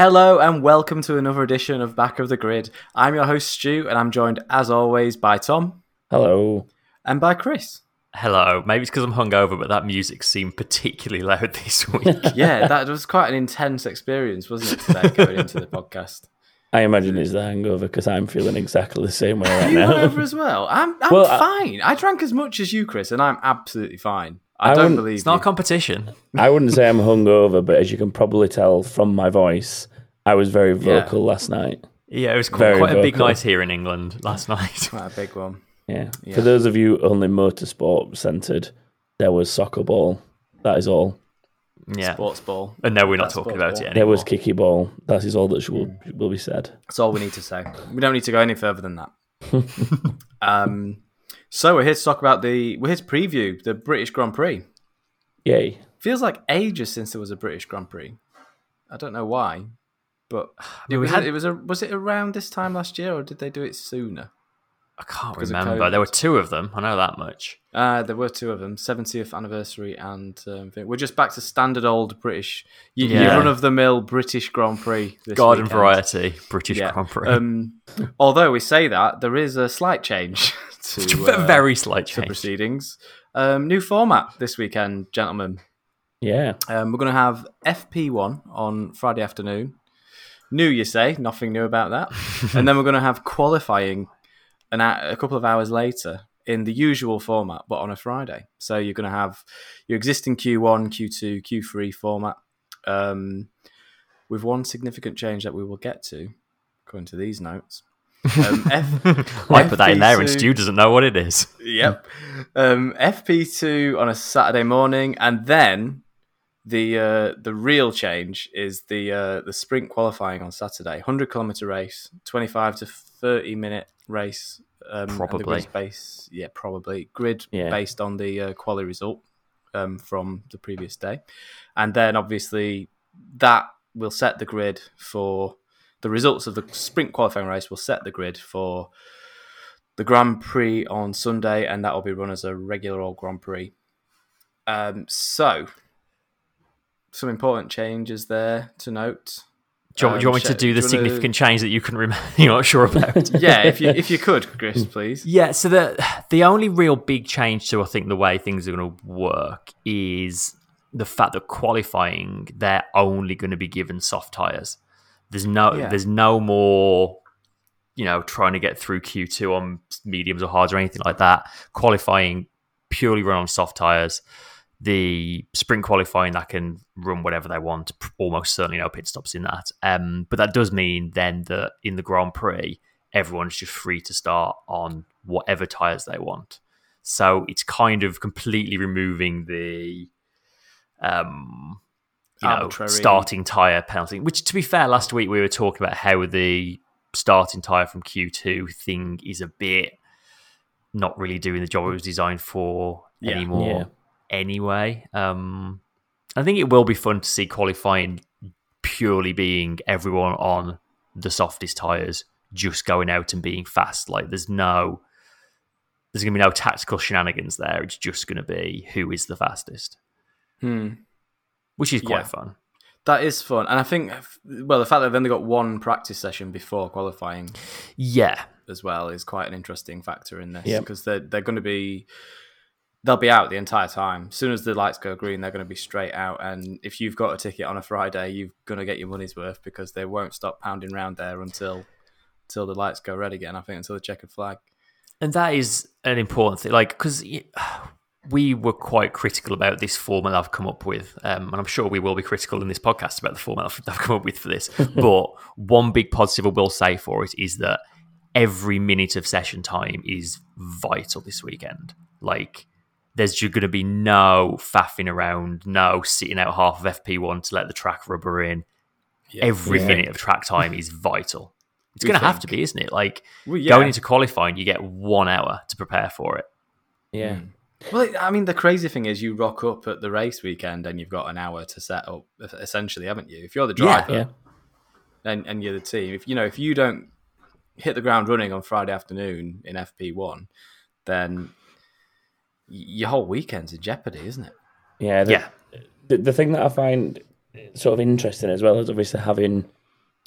Hello and welcome to another edition of Back of the Grid. I'm your host Stu, and I'm joined as always by Tom Hello. and by Chris. Hello. Maybe it's because I'm hungover, but that music seemed particularly loud this week. Yeah, that was quite an intense experience, wasn't it, today going into the podcast? I imagine it's the hangover because I'm feeling exactly the same way right you now. hungover as well? I'm, I'm Well, I- fine. I drank as much as you, Chris, and I'm absolutely fine. I, I don't believe it's not you. a competition. I wouldn't say I'm hungover, but as you can probably tell from my voice, I was very vocal last night. Yeah, it was quite, quite a big night here in England last night. Quite a big one. Yeah. Yeah. For those of you only motorsport centred, there was soccer ball. That is all. yeah. Sports ball. And no, we're not That's talking about ball. it anymore. There was kicky ball. That is all that will, will be said. That's all we need to say. We don't need to go any further than that. um, so we're here to talk about the. We're here to preview the British Grand Prix. Yay. Feels like ages since there was a British Grand Prix. I don't know why, but it mean, we had- it was a. Was it around this time last year, or did they do it sooner? I can't because remember. There were two of them. I know that much. Uh, there were two of them, 70th anniversary, and um, we're just back to standard old British, you, Yeah. run of the mill British Grand Prix. This Garden weekend. variety, British Yeah. Grand Prix. Um, although we say that, there is a slight change to uh, Very slight to change. proceedings. Um, new format this weekend, gentlemen. Yeah. Um, we're going to have FP1 on Friday afternoon. New, you say? Nothing new about that. and then we're going to have qualifying an a, a couple of hours later in the usual format, but on a Friday. So you're going to have your existing Q1, Q2, Q3 format. Um, with one significant change that we will get to, according to these notes. Um, F- I put that in there, and Stu doesn't know what it is. Yep. Um, FP2 on a Saturday morning, and then the uh, the real change is the uh, the sprint qualifying on Saturday. Hundred kilometer race, twenty five to thirty minute race. Um, Probably. base, yeah, probably grid Yeah. based on the uh, quali result um, from the previous day, and then obviously that will set the grid for the results of the sprint qualifying race will set the grid for the Grand Prix on Sunday, and that will be run as a regular old Grand Prix. Um, so, some important changes there to note. Do you, want- do you Um, want me to do the do significant change that you can remember? You're not sure about. Yeah, if you if you could, Chris, please. Yeah, so the the only real big change to I think the way things are going to work is the fact that qualifying they're only going to be given soft tires. There's no Yeah. there's no more you know trying to get through Q2 on mediums or hards or anything like that. Qualifying purely run on soft tires. The sprint qualifying that can run whatever they want. Almost certainly no pit stops in that. Um, but that does mean then that in the Grand Prix everyone's just free to start on whatever tires they want. So it's kind of completely removing the um you know starting tire penalty. Which to be fair, last week we were talking about how the starting tire from Q2 thing is a bit not really doing the job it was designed for Yeah. anymore. Yeah. Anyway, um, I think it will be fun to see qualifying purely being everyone on the softest tires, just going out and being fast. Like there's no, there's going to be no tactical shenanigans there. It's just going to be who is the fastest, Hmm. Which is quite Yeah. fun. That is fun, and I think well, the fact that they've only got one practice session before qualifying Yeah, as well is quite an interesting factor in this Yep. because they're they're going to be they'll be out the entire time. As soon as the lights go green, they're going to be straight out. And if you've got a ticket on a Friday, you're going to get your money's worth because they won't stop pounding around there until until the lights go red again. I think until the checkered flag. and that is an important thing. Like because we were quite critical about this format I've come up with, um, and I'm sure we will be critical in this podcast about the format I've, I've come up with for this. but one big positive I will say for it is that every minute of session time is vital this weekend. Like, there's just going to be no faffing around, no sitting out half of FP1 to let the track rubber in. Every Yeah. minute of track time is vital. It's going to have to be, isn't it? Like, Well, yeah. going into qualifying, you get one hour to prepare for it. Yeah. Well, I mean, the crazy thing is, you rock up at the race weekend and you've got an hour to set up, essentially, haven't you? If you're the driver Yeah. and, and you're the team, if you know, if you don't hit the ground running on Friday afternoon in FP1, then your whole weekend's in jeopardy, isn't it? Yeah. The, Yeah. The, the thing that I find sort of interesting as well is obviously having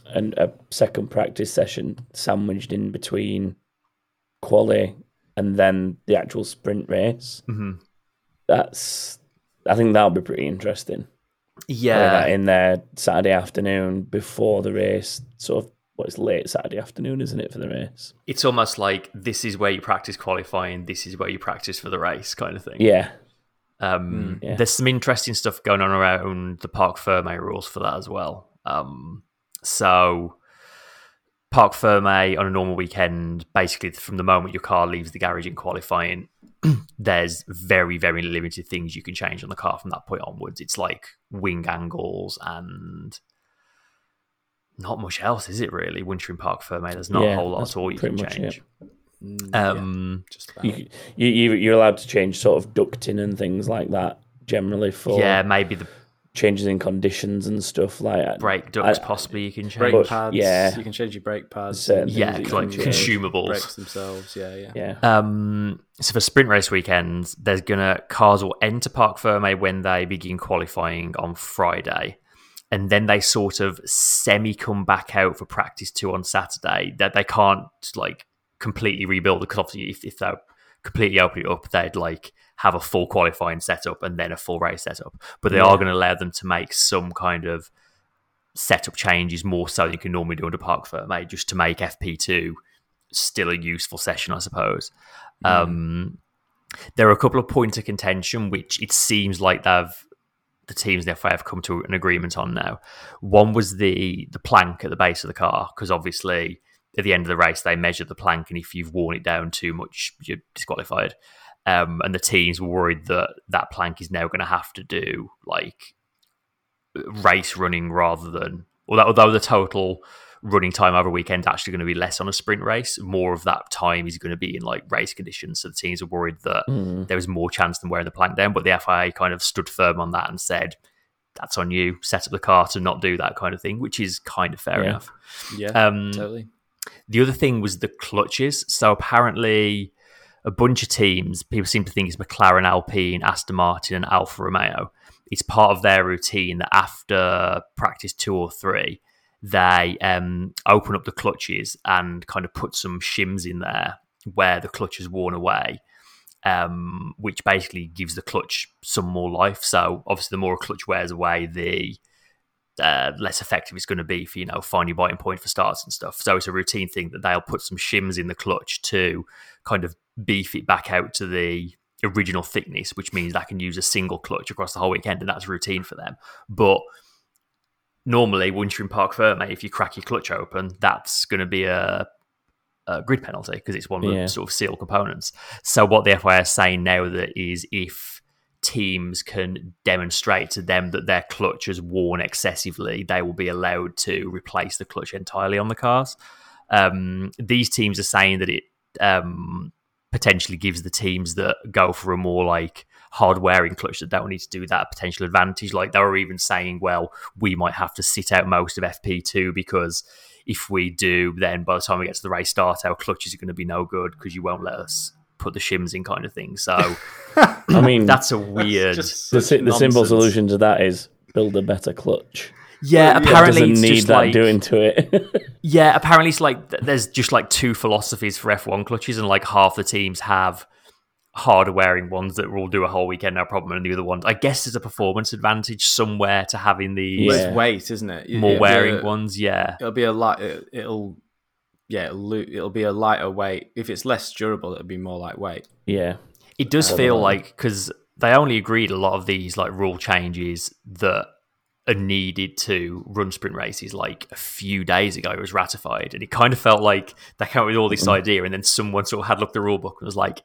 an, a second practice session sandwiched in between quali and then the actual sprint race. hmm That's, I think that'll be pretty interesting. Yeah, that in there Saturday afternoon before the race, sort of. Well, it's late Saturday afternoon, isn't it, for the race? it's almost like this is where you practice qualifying, this is where you practice for the race, kind of thing. Yeah, Um, yeah. There's some interesting stuff going on around the Parc Ferme rules for that as well. Um, so, Parc Ferme on a normal weekend, basically from the moment your car leaves the garage in qualifying, there's very, very limited things you can change on the car from that point onwards. It's like wing angles and not much else, is it really? Wintering Parc Ferme, there's not a whole lot at all you can much change. Yeah, Um, just you, you you- you're allowed to change sort of ducting and things like that generally for yeah, maybe the changes in conditions and stuff like that. brake ducts I- possibly you can change. brake pads. yeah. you can change your brake pads. Certain yeah, like consumables. brakes themselves. Yeah, yeah. Yeah, Um, so for sprint race weekends, there's gonna cars will enter Parc Ferme when they begin qualifying on Friday, and then they sort of semi come back out for practice two on Saturday. That they can't like completely rebuild because obviously if, if they completely open it up, they'd like have a full qualifying setup and then a full race setup. But they Yeah. are going to allow them to make some kind of setup changes more so than you can normally do under Parc Ferme, just to make FP2 still a useful session, I suppose. Um, there are a couple of points of contention which it seems like they've the teams in the FIA have come to an agreement on now. One was the the plank at the base of the car because obviously at the end of the race they measure the plank and if you've worn it down too much you're disqualified. Um, and the teams were worried that that plank is now going to have to do like race running rather than although, although the total running time over a weekend is actually going to be less on a sprint race more of that time is going to be in like race conditions so the teams are worried that Mm. there was more chance than wearing the plank down but the FIA kind of stood firm on that and said that's on you set up the car to not do that kind of thing which is kind of fair Yeah. enough Yeah, um, totally. the other thing was the clutches. So apparently, a bunch of teams, people seem to think it's McLaren, Alpine, Aston Martin, and Alfa Romeo. It's part of their routine that after practice two or three, they um, open up the clutches and kind of put some shims in there where the clutch is worn away, um, which basically gives the clutch some more life. So obviously, the more a clutch wears away, the uh, less effective it's going to be for you know finding biting point for starts and stuff. So it's a routine thing that they'll put some shims in the clutch to kind of beef it back out to the original thickness, which means I can use a single clutch across the whole weekend, and that's routine for them. But normally, once you're in Parc Ferme, if you crack your clutch open, that's going to be a, a grid penalty because it's one of Yeah. the sort of seal components. So what the FIA is saying now that is if teams can demonstrate to them that their clutch is worn excessively, they will be allowed to replace the clutch entirely on the cars. Um, these teams are saying that it um, potentially gives the teams that go for a more like hard wearing clutch that don't need to do that a potential advantage. Like they were even saying, well, we might have to sit out most of FP2 because if we do, then by the time we get to the race start, our clutches are going to be no good because you won't let us put the shims in, kind of thing. So I mean, that's a weird. Just the, such the simple solution to that is build a better clutch. Yeah, Well, yeah, apparently Doesn't it's need just that like doing to it. Yeah, apparently it's like there's just like two philosophies for F1 clutches, and like half the teams have harder wearing ones that will do a whole weekend no problem, and the other ones, I guess, there's a performance advantage somewhere to having the Well, Yeah. weight, isn't it? more It'll wearing a- ones. Yeah, It'll be a light. It, it'll yeah. It'll, it'll be a lighter weight. If it's less durable, it'll be more lightweight. yeah, it does feel know. like because they only agreed a lot of these like rule changes that are needed to run sprint races like a few days ago it was ratified and it kind of felt like they came up with all this mm-hmm. idea and then someone sort of had looked at the rule book and was like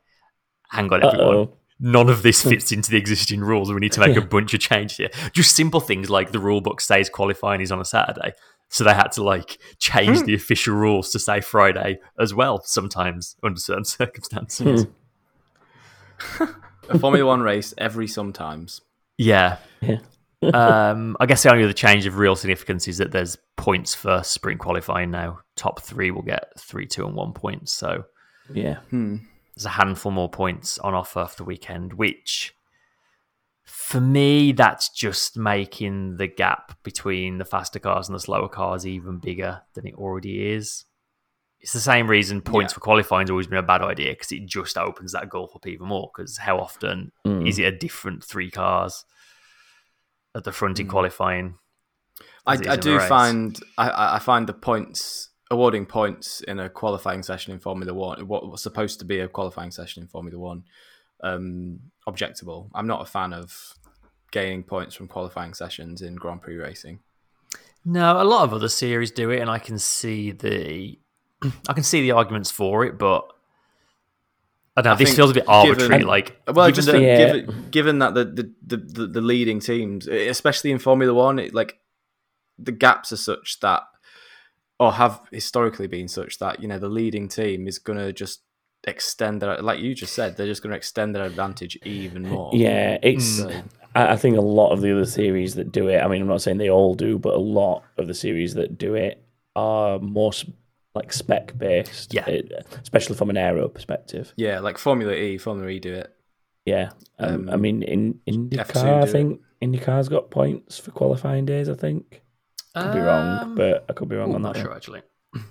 hang on everyone Uh-oh. none of this hmm. fits into the existing rules. We need to make a bunch of changes here. Just simple things like the rule book says qualifying is on a Saturday. So they had to like change hmm. the official rules to say Friday as well, sometimes under certain circumstances. Hmm. A Formula One race every sometimes. Yeah. Yeah. Um, I guess the only other change of real significance is that there's points for sprint qualifying now. Top three will get three, two, and one points. So yeah. Hmm. there's a handful more points on offer for the weekend, which for me, that's just making the gap between the faster cars and the slower cars even bigger than it already is. It's the same reason points Yeah. for qualifying has always been a bad idea because it just opens that gulf up even more. Because how often Mm. is it a different three cars at the front in Mm. qualifying? I, as it is I do find I- I, I find the points awarding points in a qualifying session in Formula One, what was supposed to be a qualifying session in Formula One, um, objectable. I'm not a fan of gaining points from qualifying sessions in Grand Prix racing. No, a lot of other series do it, and I can see the I can see the arguments for it, but I don't know. I this feels a bit arbitrary. given- like, Well, given just that- Yeah. given, given that the the, the, the the leading teams, especially in Formula One, it, like the gaps are such that, or have historically been such that you know the leading team is going to just extend their, like you just said, they're just going to extend their advantage even more. Yeah, it's. So, I I think a lot of the other series that do it. I mean, I'm not saying they all do, but a lot of the series that do it are more s- like spec based. Yeah. it- especially from an aero perspective. yeah, like Formula E, Formula E do it. Yeah, um, I Um, mean, in IndyCar, F2 I it. think IndyCar's got points for qualifying days. I think could be wrong, Um, but I could be wrong ooh, on not that. one. sure actually. Um,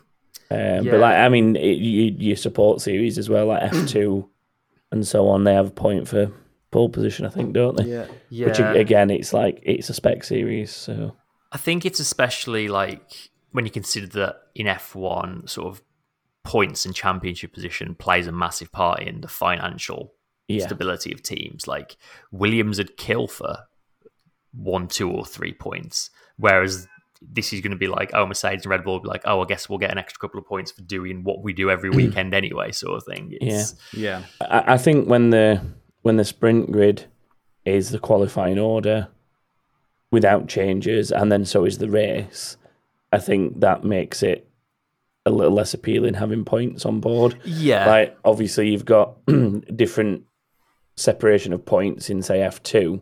Yeah. But like, I mean, it, you, your support series as well, like F two and so on. They have a point for pole position, I think, don't they? Yeah, Yeah, Which again, it's like it's a spec series, so I think it's especially like when you consider that in F1, sort of points and championship position plays a massive part in the financial yeah, stability of teams. Like Williams would kill for one, two, or three points, whereas this is going to be like, oh, Mercedes and Red Bull will be like, oh, I guess we'll get an extra couple of points for doing what we do every mm. weekend anyway, sort of thing. It's, yeah, I, I think when the when the sprint grid is the qualifying order without changes, and then so is the race, I think that makes it a little less appealing having points on board. yeah, Like obviously you've got different separation of points in say F two,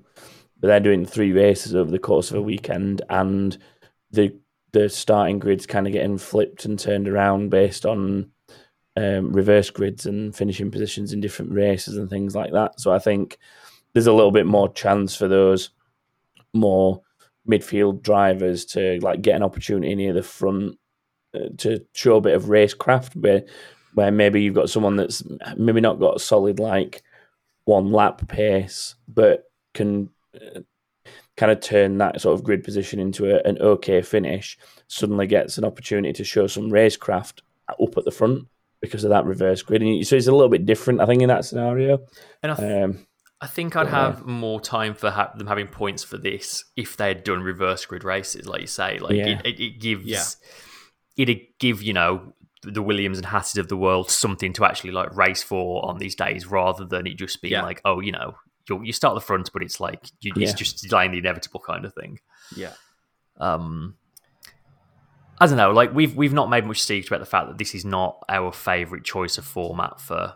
but they're doing three races over the course of a weekend, and the the starting grid's kind of getting flipped and turned around based on um, reverse grids and finishing positions in different races and things like that. So I think there's a little bit more chance for those more midfield drivers to like get an opportunity near the front uh, to show a bit of racecraft where where maybe you've got someone that's maybe not got a solid like one lap pace but can uh, kind of turn that sort of grid position into a, an okay finish suddenly gets an opportunity to show some racecraft up at the front because of that reverse grid. And so it's a little bit different I think in that scenario. And I, th- um, I think I'd have more time for ha- them having points for this if they had done reverse grid races, like you say. Like Yeah. it, it, it gives, Yeah. it'd give you know the Williams and Hasses of the world something to actually like race for on these days, rather than it just being Yeah. like, oh, you know, you you start at the front, but it's like you, it's just delaying the inevitable kind of thing. yeah. Um, I don't know. Like we've we've not made much secret about the fact that this is not our favorite choice of format for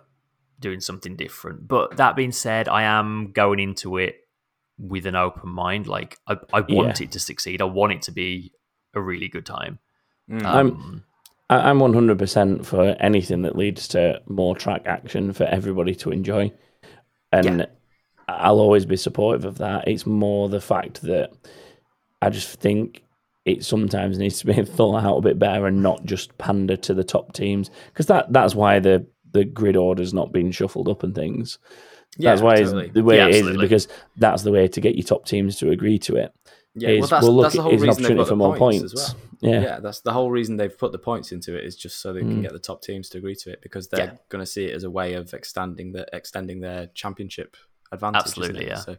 doing something different. But that being said, I am going into it with an open mind. Like I, I want Yeah. it to succeed. I want it to be a really good time. Mm. I'm- Um, I- I'm 100% for anything that leads to more track action for everybody to enjoy. And Yeah. I'll always be supportive of that. It's more the fact that I just think it sometimes needs to be thought out a bit better and not just pander to the top teams. Because that, that's why the, the grid order's not been shuffled up and things. yeah, that's why totally. the way Yeah, it is, absolutely. because that's the way to get your top teams to agree to it. Yeah, is, well, that's, well, look, that's the whole it's an reason they've opportunity for the more points, points. as well. Yeah. Yeah. that's the whole reason they've put the points into it is just so they can Mm. get the top teams to agree to it because they're Yeah. going to see it as a way of extending the extending their championship advantage. Absolutely, yeah. So,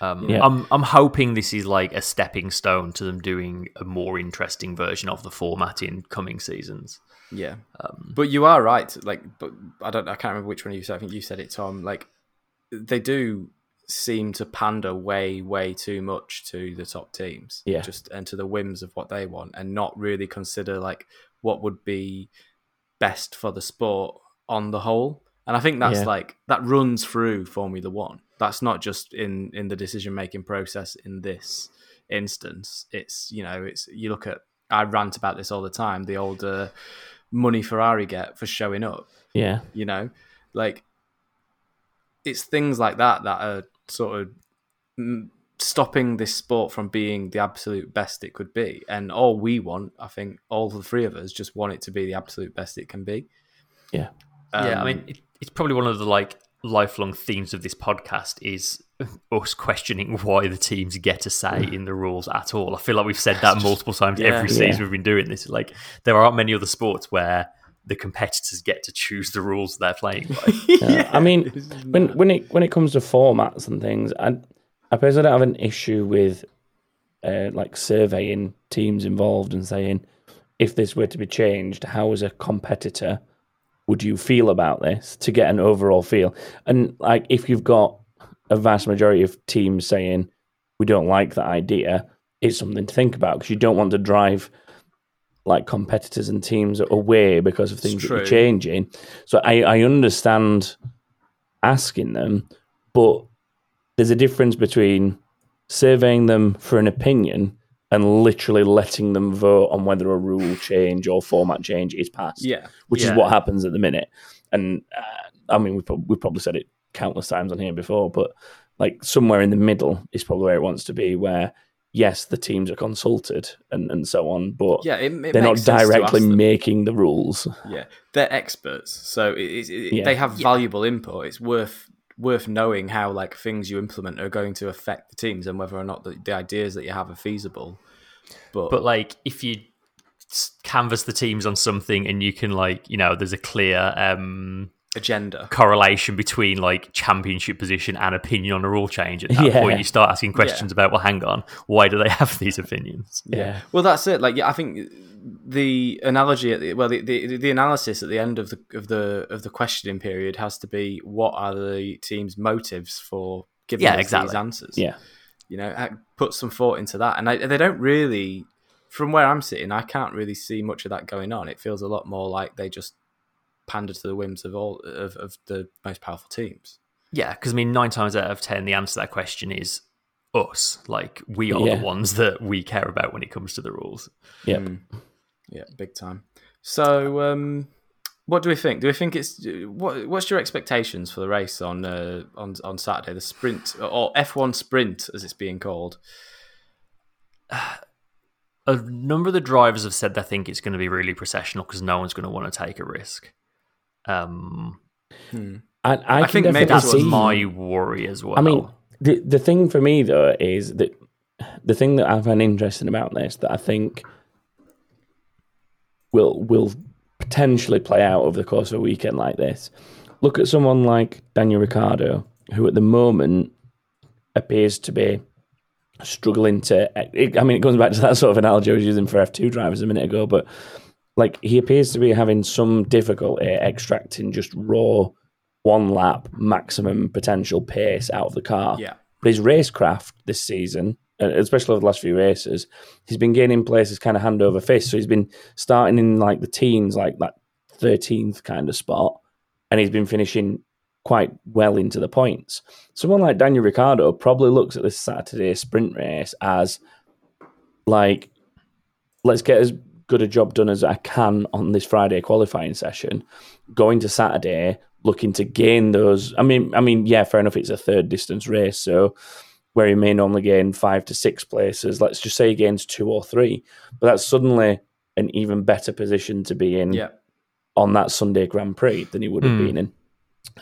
um, Yeah. I'm I'm hoping this is like a stepping stone to them doing a more interesting version of the format in coming seasons. Yeah, Um, but you are right. Like, but I don't. I can't remember which one you said. I think you said it, Tom. Like, they do seem to pander way, way too much to the top teams. Yeah. just and to the whims of what they want, and not really consider like what would be best for the sport on the whole. And I think that's Yeah. like that runs through Formula One. That's not just in in the decision making process in this instance. It's you know, it's you look at I rant about this all the time. The older uh, money Ferrari get for showing up. Yeah. You know, like it's things like that that are sort of mm, stopping this sport from being the absolute best it could be. And all we want, I think, all the three of us just want it to be the absolute best it can be. Yeah. yeah, I Um, mean, it, it's probably one of the like lifelong themes of this podcast is us questioning why the teams get a say in the rules at all. I feel like we've said that multiple times Yeah. every Yeah. season we've been doing this. Like, there aren't many other sports where the competitors get to choose the rules they're playing by. Yeah, I mean, when when it when it comes to formats and things, I I personally don't have an issue with uh, like surveying teams involved and saying if this were to be changed, how as a competitor would you feel about this to get an overall feel? And like if you've got a vast majority of teams saying we don't like that idea, is something to think about because you don't want to drive like competitors and teams away because of things that are changing. So I, I understand asking them, but there's a difference between surveying them for an opinion and literally letting them vote on whether a rule change or format change is passed yeah, which Yeah. is what happens at the minute. And uh, I mean, we prob- we probably said it countless times on here before, but like somewhere in the middle is probably where it wants to be. Where yes, the teams are consulted and, and so on, but yeah. It, it they're not makes sense to directly making the rules. Yeah, they're experts, so it, it, it- Yeah. they have valuable input. It's worth worth knowing how like things you implement are going to affect the teams and whether or not the, the ideas that you have are feasible. But, But like, if you s- canvas the teams on something and you can like, you know, there's a clear um, agenda, correlation between like championship position and opinion on a rule change. At that Yeah. point, you start asking questions about, well, hang on, why do they have these opinions? Yeah, Well, that's it. Like, yeah, I think the analogy, at the, well, the, the the analysis at the end of the of the of the questioning period has to be what are the team's motives for giving Yeah, us exactly. these answers. yeah, you know, put some thought into that. And I, they don't really, from where I'm sitting, I can't really see much of that going on. It feels a lot more like they just pander to the whims of all of, of the most powerful teams. Yeah, because I mean, nine times out of ten, the answer to that question is us. Like, we are Yeah. the ones that we care about when it comes to the rules. Yep. Mm. Yeah, big time. So, um, what do we think? Do we think it's what? What's your expectations for the race on uh, on on Saturday, the sprint or F1 sprint as it's being called? A number of the drivers have said they think it's going to be really processional because no one's going to want to take a risk. Um, I, I, I think maybe that's see. my worry as well. I mean, the the thing for me though is that the thing that I find interesting about this that I think will will potentially play out over the course of a weekend like this. Look at someone like Daniel Ricciardo, who at the moment appears to be struggling to. I mean, it goes back to that sort of analogy I was using for F two drivers a minute ago, but like he appears to be having some difficulty extracting just raw one lap maximum potential pace out of the car. Yeah, But his racecraft this season, especially over the last few races, he's been gaining places kind of hand over fist. So he's been starting in like the teens, like that 13th kind of spot, and he's been finishing quite well into the points. Someone like Daniel Ricciardo probably looks at this Saturday sprint race as like, let's get as good a job done as I can on this Friday qualifying session. Going to Saturday, looking to gain those. I mean, I mean, yeah, fair enough. It's a third distance race, so where he may normally gain five to six places, let's just say he gains two or three, but that's suddenly an even better position to be in yeah, on that Sunday Grand Prix than he would have Hmm. been in.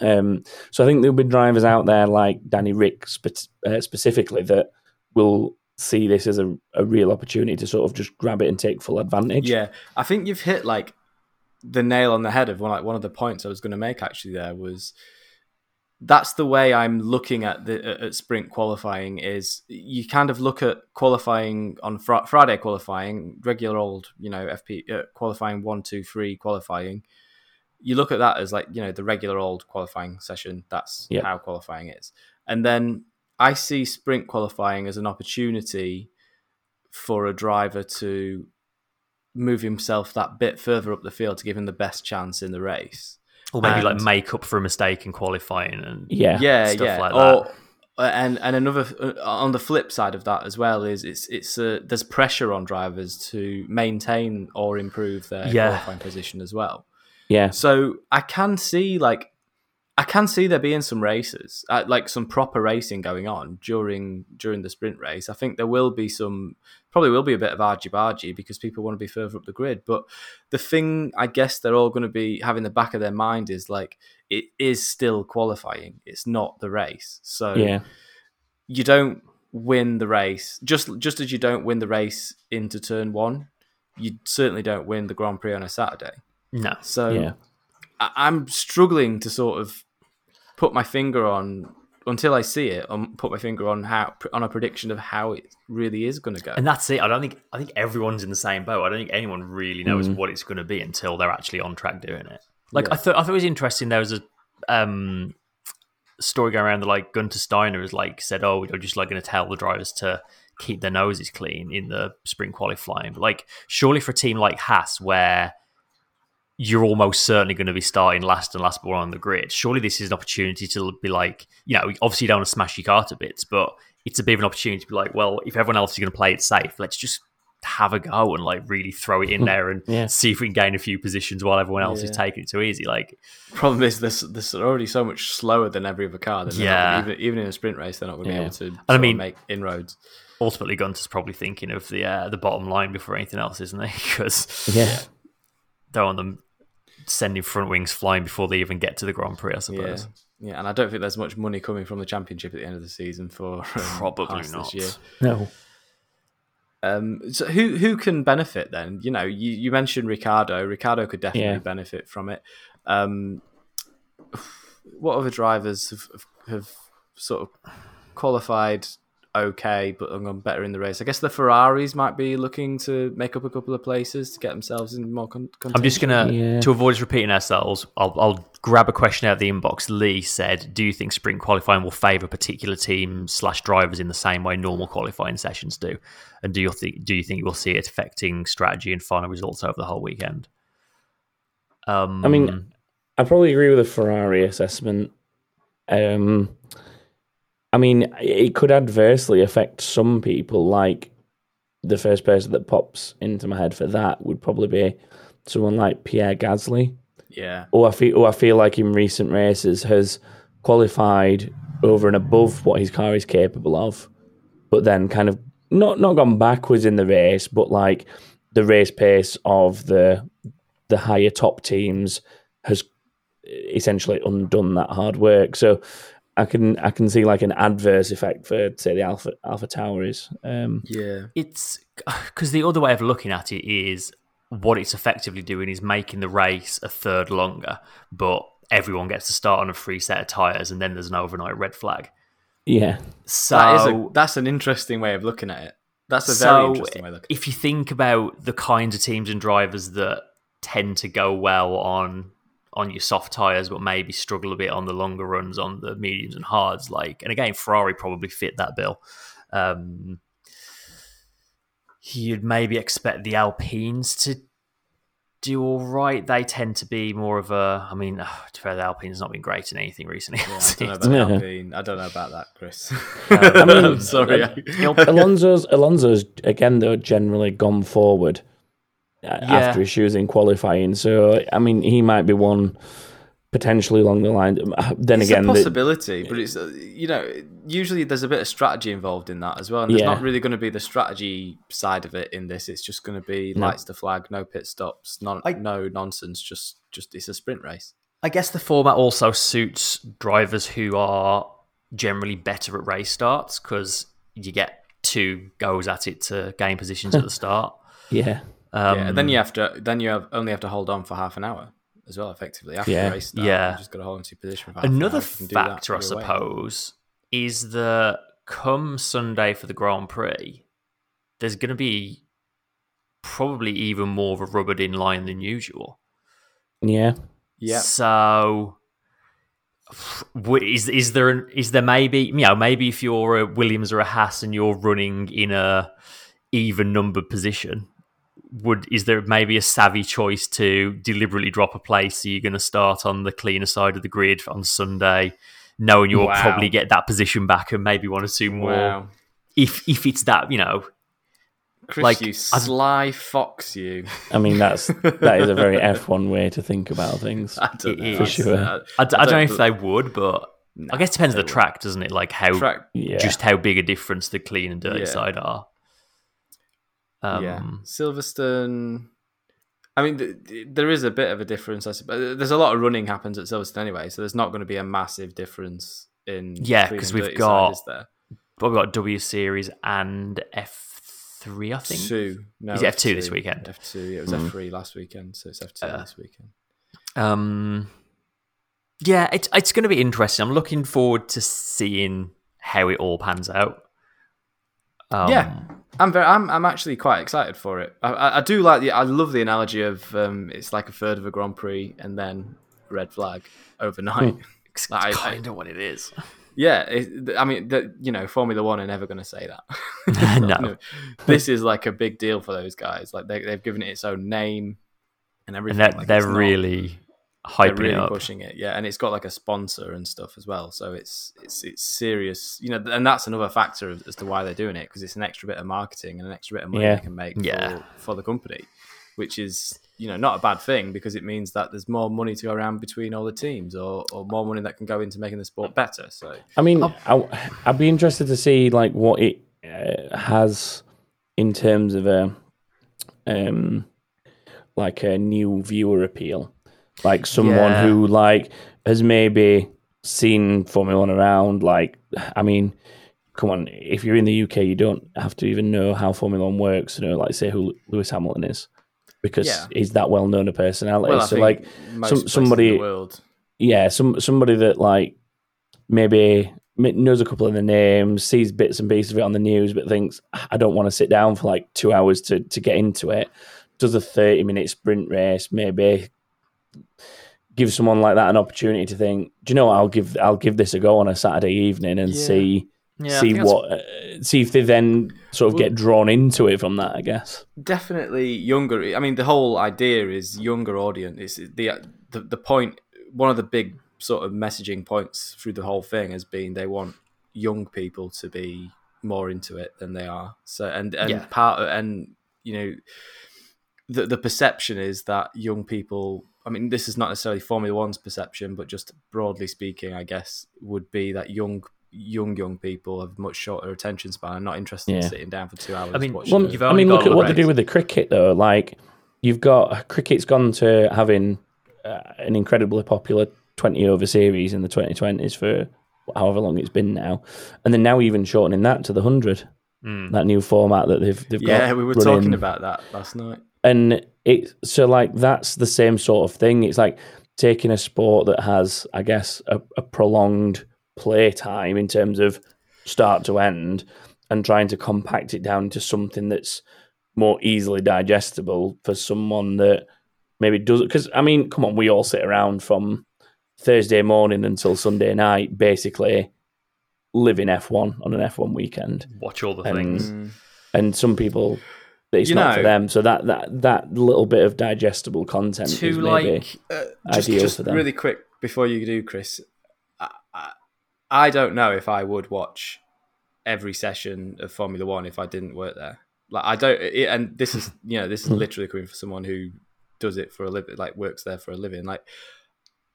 Um, so I think there'll be drivers out there like Danny Rick spe- uh, specifically that will see this as a, a real opportunity to sort of just grab it and take full advantage. yeah. I think you've hit like the nail on the head of one like one of the points I was going to make. Actually, there was that's the way I'm looking at the at sprint qualifying. Is you kind of look at qualifying on fr- Friday qualifying, regular old you know FP uh, qualifying one two three qualifying. You look at that as like you know the regular old qualifying session. That's Yeah. how qualifying is, and then I see sprint qualifying as an opportunity for a driver to move himself that bit further up the field to give him the best chance in the race. or maybe like make up for a mistake in qualifying and Yeah. Yeah, stuff yeah. like or, and and another uh, on the flip side of that as well is it's it's uh, there's pressure on drivers to maintain or improve their Yeah. qualifying position as well. Yeah. So I can see like I can see there being some races, uh, like some proper racing going on during during the sprint race. I think there will be some, probably will be a bit of argy bargy because people want to be further up the grid. But the thing I guess they're all going to be having the back of their mind is like it is still qualifying. It's not the race, so Yeah. you don't win the race just just as you don't win the race into turn one. You certainly don't win the Grand Prix on a Saturday. No. So Yeah. I- I'm struggling to sort of put my finger on until I see it. Um, put my finger on how on a prediction of how it really is going to go. And that's it. I don't think I think everyone's in the same boat. I don't think anyone really knows what it's going to be until they're actually on track doing it. Like Yeah. I thought, I thought it was interesting. There was a um, story going around that like Gunter Steiner has like said, "Oh, we're just like going to tell the drivers to keep their noses clean in the sprint qualifying." But like, surely for a team like Haas, where you're almost certainly going to be starting last and last one on the grid. Surely this is an opportunity to be like, you know, obviously you don't want to smash your car to bits, but it's a bit of an opportunity to be like, well, if everyone else is going to play it safe, let's just have a go and like really throw it in there and Yeah. see if we can gain a few positions while everyone else is taking it too easy. Like, Problem is, this this are already so much slower than every other car. They're Yeah. gonna- even even in a sprint race, they're not going to Yeah. be able to. I mean- make inroads. ultimately, Gunter's probably thinking of the uh, the bottom line before anything else, isn't he? Because Yeah. don't want them sending front wings flying before they even get to the Grand Prix, I suppose. yeah, and I don't think there's much money coming from the championship at the end of the season for um, Probably not. this year. No. Um, so who who can benefit then? You know, you, you mentioned Ricciardo. Ricciardo could definitely Yeah. benefit from it. Um, what other drivers have, have, have sort of qualified okay, but have gone better in the race? I guess the Ferraris might be looking to make up a couple of places to get themselves in more. Con- I'm just gonna Yeah. to avoid us repeating ourselves. I'll, I'll grab a question out of the inbox. Lee said, "Do you think sprint qualifying will favour particular teams slash drivers in the same way normal qualifying sessions do? And do you think do you think we'll see it affecting strategy and final results over the whole weekend?" Um, I mean, I probably agree with the Ferrari assessment. Um, I mean, it could adversely affect some people. Like the first person that pops into my head for that would probably be someone like Pierre Gasly. yeah, who I feel who I feel like in recent races has qualified over and above what his car is capable of, but then kind of not not gone backwards in the race, but like the race pace of the the higher top teams has essentially undone that hard work. So I can I can see like an adverse effect for say the Alpha AlphaTauris. Um, yeah, it's because the other way of looking at it is what it's effectively doing is making the race a third longer, but everyone gets to start on a free set of tires, and then there's an overnight red flag. yeah, So that is a, that's an interesting way of looking at it. That's a very so interesting way of looking. if you think about the kinds of teams and drivers that tend to go well on on your soft tires, but maybe struggle a bit on the longer runs on the mediums and hards, like and again, Ferrari probably fit that bill. Um, you'd maybe expect the Alpines to do all right. They tend to be more of a. I mean, uh, to be fair, the Alpines not been great in anything recently. Yeah, I don't know about Yeah. Alpine. I don't know about that, Chris. I mean, I'm sorry. Alonso's Alonso's again though generally gone forward uh, after issues in qualifying. So I mean, he might be one potentially along the line. Uh, Then it's again, a the- possibility, but it's uh, you know usually there's a bit of strategy involved in that as well, and there's Yeah. not really going to be the strategy side of it in this. It's just going to be No. lights to flag, no pit stops, non, I- no nonsense. Just just it's a sprint race. I guess the format also suits drivers who are generally better at race starts because you get two goes at it to gain positions at the start. yeah, Um, yeah, and then you have to then you have only have to hold on for half an hour as well, effectively after Yeah. the race. Start, Yeah. you just got to hold on to your position. For half an Another hour. If you can do that, factor, I you're away. suppose, is that come Sunday for the Grand Prix, there's going to be probably even more of a rubbered in line than usual. yeah, Yeah, So, is is there an, is there maybe you know maybe if you're a Williams or a Haas and you're running in a even numbered position, would is there maybe a savvy choice to deliberately drop a place so you're going to start on the cleaner side of the grid on Sunday, knowing you'll Wow. probably get that position back and maybe one or two more wow. if if it's that you know Chris, Like, you I- sly fox, you. I mean, that's that is a very F1 way to think about things. I don't know. is. sure. I, I, d- I don't know if they would, but I guess it depends on the track, doesn't it? Like how track. Yeah, just how big a difference the clean and dirty Yeah. side are. Um, yeah, Silverstone. I mean, th- th- there is a bit of a difference. I suppose. There's a lot of running happens at Silverstone anyway, so there's not going to be a massive difference in Yeah, because we've got- side, there? But we've got W Series and F3, I think. two. No, Is it F2 this weekend? F2. Yeah, it was Mm. F3 last weekend, so it's F2 Uh, this weekend. Um, yeah, it's it's going to be interesting. I'm looking forward to seeing how it all pans out. Um, Yeah. I'm very. I'm. I'm actually quite excited for it. I, I, I do like the. I love the analogy of um, it's like a third of a Grand Prix and then red flag overnight. it's I- I- kind of what it is. Yeah, it, I mean, the, you know, Formula One are never going to say that. No. this is like a big deal for those guys. Like they, they've given it its own name and And everything. they're, Like, they're it's really hyping really it pushing it. Yeah, and it's got like a sponsor and stuff as well. So it's it's it's serious. You know, and that's another factor as to why they're doing it because it's an extra bit of marketing and an extra bit of money Yeah. they can make Yeah. for, for the company, which is you know not a bad thing because it means that there's more money to go around between all the teams or, or more money that can go into making the sport better. So I mean, I, I'd be interested to see like what it uh, has in terms of a um like a new viewer appeal, like someone Yeah. who like has maybe seen Formula One around. Like, I mean, come on, if you're in the UK, you don't have to even know how Formula One works. You know, like say who Lewis Hamilton is, because Yeah. he's that well known a personality. well, so like some- somebody- in the world. yeah, some somebody that like maybe knows a couple of the names, sees bits and pieces of it on the news, but thinks I don't want to sit down for like two hours to to get into it. Does a thirty minute sprint race, maybe give someone like that an opportunity to think, do you know what? I'll give I'll give this a go on a Saturday evening and Yeah. see Yeah, see what uh, see if they then sort of Well- get drawn into it from that. I guess. definitely younger. I mean, the whole idea is younger audience. It's the the the point. One of the big sort of messaging points through the whole thing has been they want young people to be more into it than they are. So and and Yeah. part of, and you know the the perception is that young people. I mean, this is not necessarily Formula One's perception, but just broadly speaking, I guess would be that young young young people have much shorter attention span and not interested in sitting down for two hours. I mean, watching Well, You've I mean, look at what look they do with the cricket, though. Like, you've got cricket's gone to having uh, an incredibly popular 20 over series in the 2020s for however long it's been now. And then now even shortening that to the 100, Mm. that new format that they've, they've got. Yeah, we were running. talking about that last night. And it, so like, that's the same sort of thing. It's like taking a sport that has, I guess, a, a prolonged play time in terms of start to end and trying to compact it down to something that's more easily digestible for someone that maybe doesn't. Because, I mean, come on, we all sit around from Thursday morning until Sunday night, basically living F1 on an F1 weekend. Watch all the And- things. Mm. And some people, it's You not for them. So that, that, that little bit of digestible content is maybe like, Uh, just ideal just for them. really quick before you do, Chris. I, I, I don't know if I would watch every session of Formula One if I didn't work there. Like I don't, it, and this is you know this is literally coming from someone who does it for a living, like works there for a living. Like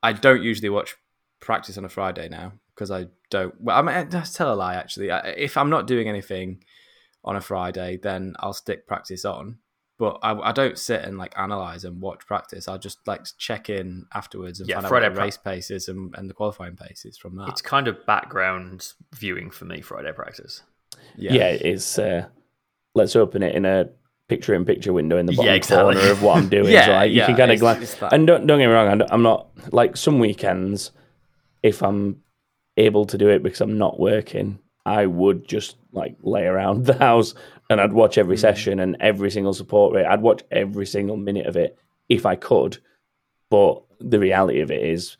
I don't usually watch practice on a Friday now because I don't. Well, I mean, tell a lie. Actually, I, if I'm not doing anything on a Friday, then I'll stick practice on. But I, I don't sit and like analyze and watch practice. I'll just like check in afterwards and Yeah, find Friday out what pra- race paces and, and the qualifying paces from that. It's kind of background viewing for me. Friday practice. yeah, yeah it's uh, let's open it in a picture in picture window in the bottom Yeah, exactly. corner of what I'm doing. Yeah, so like, you yeah, can kind of glance. And don't don't get me wrong, I'm- I'm not like some weekends. If I'm able to do it because I'm not working, I would just like lay around the house and I'd watch every Mm. session and every single support rate. I'd watch every single minute of it if I could. But the reality of it is,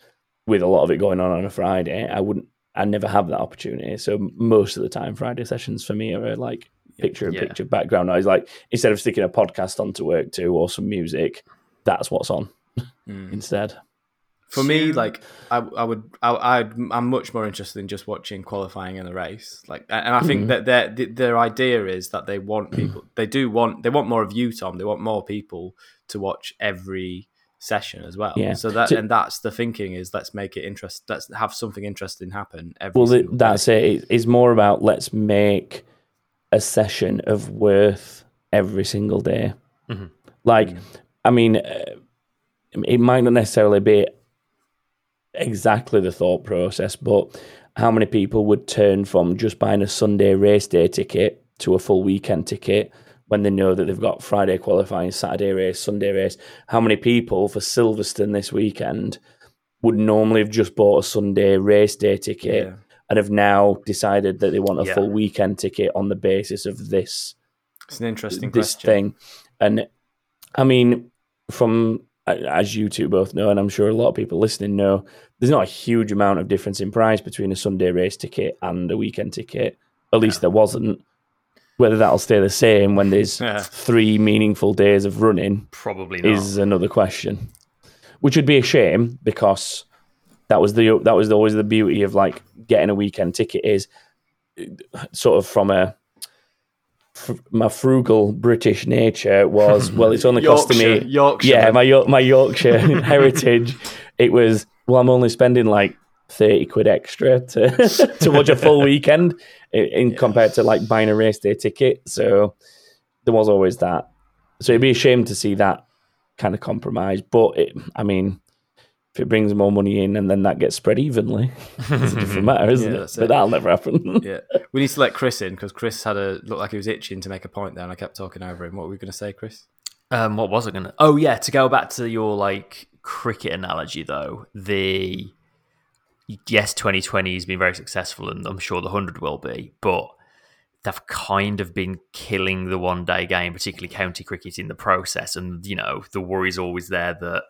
with a lot of it going on on a Friday, I wouldn't. I never have that opportunity. So most of the time, Friday sessions for me are like picture in Yeah. picture background noise. Like instead of sticking a podcast onto work to or some music, that's what's on Mm. instead. For me, like I, I would, I, I'd, I'm much more interested in just watching qualifying in the race. Like, and I think that their their idea is that they want people, they do want, they want more of you, Tom. They want more people to watch every session as well. Yeah. So that, So- and that's the thinking is let's make it interest. Let's have something interesting happen every. Well, single that's day. it. It's more about let's make a session of worth every single day. Mhm. Like, I mean, uh, it might not necessarily be exactly the thought process, but how many people would turn from just buying a Sunday race day ticket to a full weekend ticket when they know that they've got Friday qualifying, Saturday race, Sunday race? How many people for Silverstone this weekend would normally have just bought a Sunday race day ticket Yeah. and have now decided that they want a Yeah. full weekend ticket on the basis of this It's an interesting this question. thing. And I mean, from as you two both know, and I'm sure a lot of people listening know, there's not a huge amount of difference in price between a Sunday race ticket and a weekend ticket. At least there wasn't. Whether that'll stay the same when there's Yeah. three meaningful days of running Probably not. is another question. Which would be a shame because that was the that was always the beauty of like getting a weekend ticket is uh, sort of from a fr- my frugal British nature was well it's only costing me Yorkshire. yeah my my Yorkshire heritage. It was well I'm only spending like 30 quid extra to to watch a full weekend in, in compared to like buying a race day ticket. So there was always that. So it'd be a shame to see that kind of compromise but it, I mean if it brings more money in and then that gets spread evenly it's a different matter isn't Yeah, it that's but it. that'll never happen yeah, we need to let Chris in because Chris had a look like he was itching to make a point there, and I kept talking over him. What were we going to say, Chris? Um, what was I gonna? Oh yeah, to go back to your like cricket analogy though, the yes, 2020 has been very successful, and I'm sure the hundred will be, but they've kind of been killing the one day game, particularly county cricket, in the process. And you know, the worry's always there that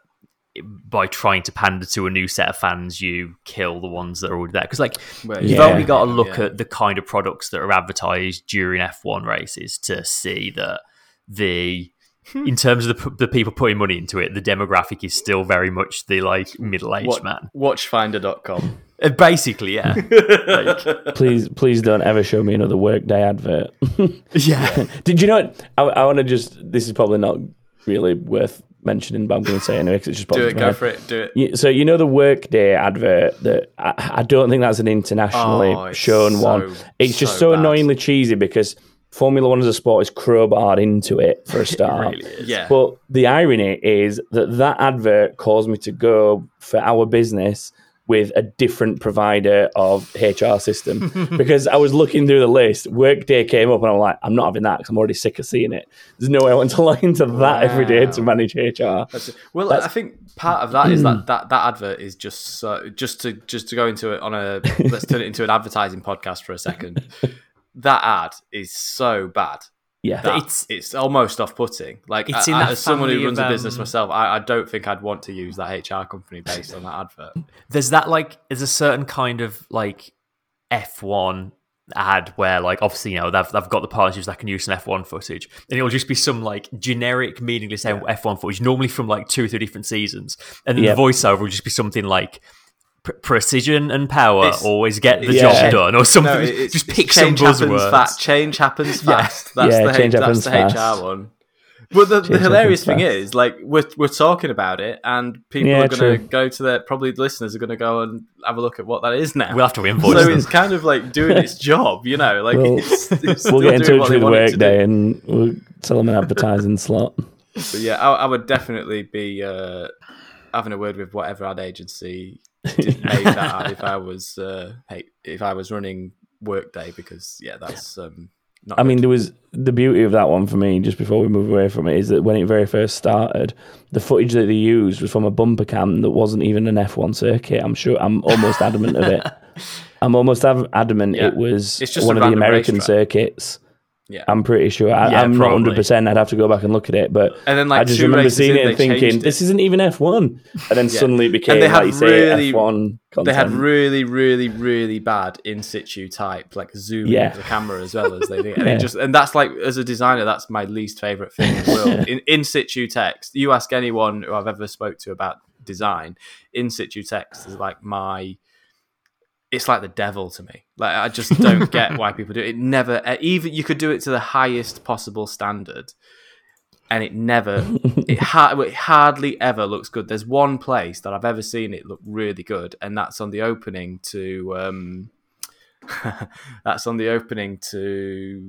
by trying to pander to a new set of fans, you kill the ones that are already there. Because like Well, You've Yeah. only got to look Yeah. at the kind of products that are advertised during F1 races to see that the, in terms of the, the people putting money into it, the demographic is still very much the like middle aged What- man. Watchfinder.com. Uh, Basically, yeah. like, please please don't ever show me another workday advert yeah. Did you know what? I, I want to just. This is probably not really worth mentioning, but I'm going to say it anyway because it's just popped Do it, go head. for it, do it. So you know the Workday advert that I, I don't think that's an internationally Oh, shown so- one. It's just so so, bad. annoyingly cheesy because Formula One as a sport is crowbarred into it for a start. really is. Yeah. But the irony is that that advert caused me to go for our business with a different provider of HR system because I was looking through the list. Workday came up and I'm like, I'm not having that because I'm already sick of seeing it. There's no way I want to log into that every day to manage HR. That's. Well, I think part of that is that, that that advert is just so just to just to go into it on a let's turn it into an advertising podcast for a second. that ad is so bad. Yeah. that It's- it's almost off-putting. Like It's I- in I- that as someone who runs of, a business um, myself, I, I don't think I'd want to use that HR company based on that advert. There's that like, there's a certain kind of like F1 ad where like obviously you know they've, they've got the partnerships that can use some F1 footage and it'll just be some like generic meaningless F1 footage normally from like two or three different seasons and then Yep. the voiceover will just be something like "Pre- precision and power It's- always get the Yeah. job done or something No, it's, just it's pick some change happens buzzwords fast. Change happens Yeah. fast. That's Yeah, the change that's happens the fast. HR one. But the, the hilarious thing happens is, like, we're we're talking about it, and people Yeah, are going to go to their probably the listeners are going to go and have a look at what that is now. we'll have to invoice so them it's kind of like doing its job, you know. Like Well, it's, it's We'll get in doing what touch with it to do. Workday and we'll tell them an advertising slot. But yeah, I, I would definitely be uh, having a word with whatever ad agency did made that ad if I was uh, hey, if I was running Workday because yeah, that's um, not. I mean, there was the beauty of that one for me, just before we move away from it, is that when it very first started, the footage that they used was from a bumper cam that wasn't even an F1 circuit. I'm sure, I'm almost adamant of it. I'm almost adamant Yeah. it was It's just one of the American racetrack. circuits. Yeah. I'm pretty sure. I, Yeah, I'm not 100%. I'd have to go back and look at it. But And then, like, I just remember seeing in, it and thinking, it. this isn't even F1. And then Yeah. suddenly it became, they had like really- F1 content. They had really, really, really bad in situ type, like zooming Yeah. the camera as well as they did. And Yeah. it just and that's like as a designer, that's my least favorite thing in the world. in in situ text, you ask anyone who I've ever spoke to about design, in situ text is like my. It's like the devil to me. Like I just don't get why people do it. It never uh, even you could do it to the highest possible standard, and it never it, ha- it hardly ever looks good. There's one place that I've ever seen it look really good, and that's on the opening to. Um, that's on the opening to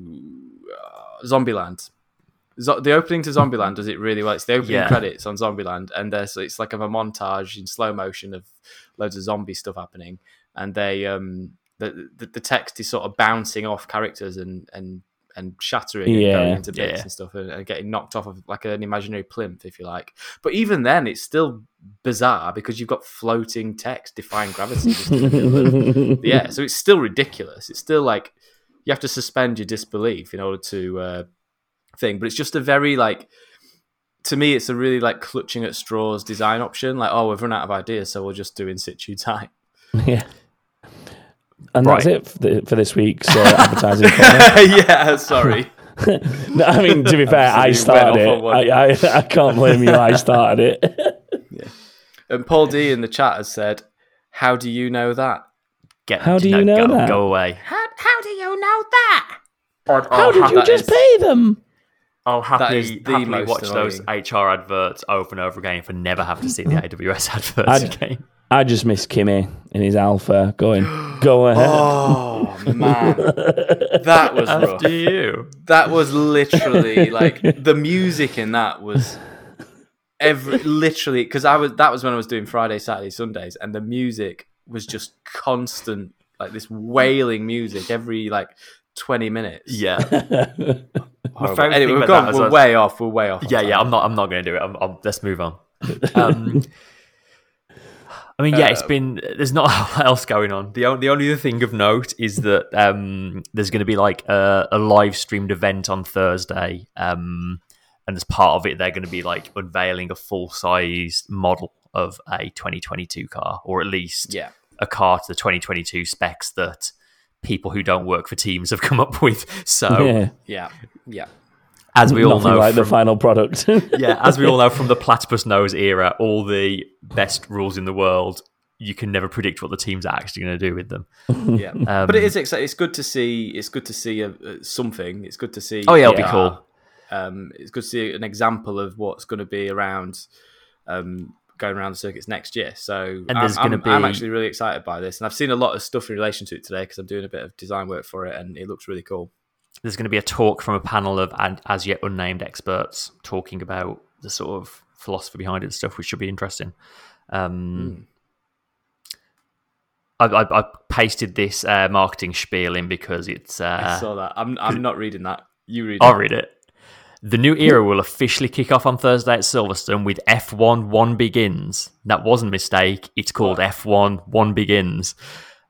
uh, Zombieland. Zo- the opening to Zombieland does it really well. It's the opening Yeah. credits on Zombieland, and there's it's like of a montage in slow motion of loads of zombie stuff happening, and they um the the, the text is sort of bouncing off characters and and and shattering and going into bits Yeah. and stuff and, and getting knocked off of like an imaginary plinth, if you like. But even then, it's still bizarre because you've got floating text defying gravity. just in the middle of- yeah, so it's still ridiculous. It's still like you have to suspend your disbelief in order to uh, thing. But it's just a very like to me, it's a really like clutching at straws design option. Like, oh, we've run out of ideas, so we'll just do in situ type. yeah. And Right. that's it for, the, for this week's uh, advertising. corner. yeah, sorry. No, I mean, to be fair, I started it. I, I, I can't blame you. I started it. And Paul D in the chat has said, "How do you know that?" Get, How do you know go, that? Go away. How, how do you know that? How did you just pay them? I'll happily, the happily most watch those. HR adverts over and over again for never have to see the AWS adverts I'd- again. I just miss Kimi in his Alfa going, go ahead. Oh man, that was rough. After you. That was literally like the music in that was every literally because I was that was when I was doing Friday, Saturday, Sundays, and the music was just constant, like this wailing music every like twenty minutes. Yeah. Horrible. favourite Anyway, thing we've about gone, that we're was- way off. We're way off. on Yeah, yeah. I'm not. I'm not going to do it. I'm, I'm, let's move on. Um, I mean, yeah, it's been. There's not a lot else going on. The only, the only other thing of note is that um, there's going to be like a, a live streamed event on Thursday, um, and as part of it, they're going to be like unveiling a full size model of a 2022 car, or at least Yeah. a car to the 2022 specs that people who don't work for teams have come up with. So, yeah. Yeah. Yeah. As we all Nothing know, like the from- final product. yeah, as we all know from the platypus nose era, all the best rules in the world, you can never predict what the teams are actually going to do with them. Yeah. Um, but it is exciting. It's good to see. It's good to see a, a, something. It's good to see. Oh, yeah, it'll be cool. Um, it's good to see an example of what's going to be around, um, going around the circuits next year. So, And there's I'm, gonna I'm- I'm actually really excited by this, and I've seen a lot of stuff in relation to it today because I'm doing a bit of design work for it, and it looks really cool. There's going to be a talk from a panel of and as yet unnamed experts talking about the sort of philosophy behind it and stuff, which should be interesting. Um, I, I, I pasted this uh, marketing spiel in because it's. I Uh, saw that. I'm I'm not reading that. You read. I'll it. read it. The new era will officially kick off on Thursday at Silverstone with F1 One Begins. That wasn't a mistake. It's called F1 One Begins.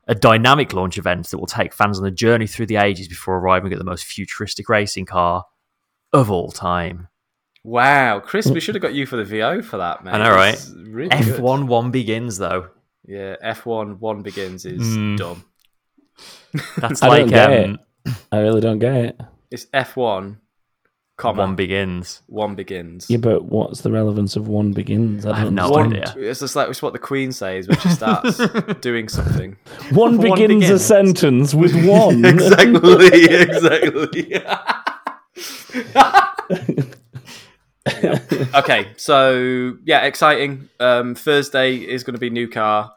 A dynamic launch event that will take fans on a journey through the ages before arriving at the most futuristic racing car of all time. Wow, Chris, we should have got you for the VO for that, man. I know, right? Really. F1 One Begins, though. Yeah, F1 one begins is Mm. dumb. That's I like don't get um, I really don't get it. It's F1, comma, One Begins. one begins. Yeah, but what's the relevance of one begins? I have don't no understand. idea. It's just like it's what the Queen says when she starts doing something. One, One begins, a sentence with one. exactly, exactly. okay, so yeah, exciting. Um, Thursday is going to be new car,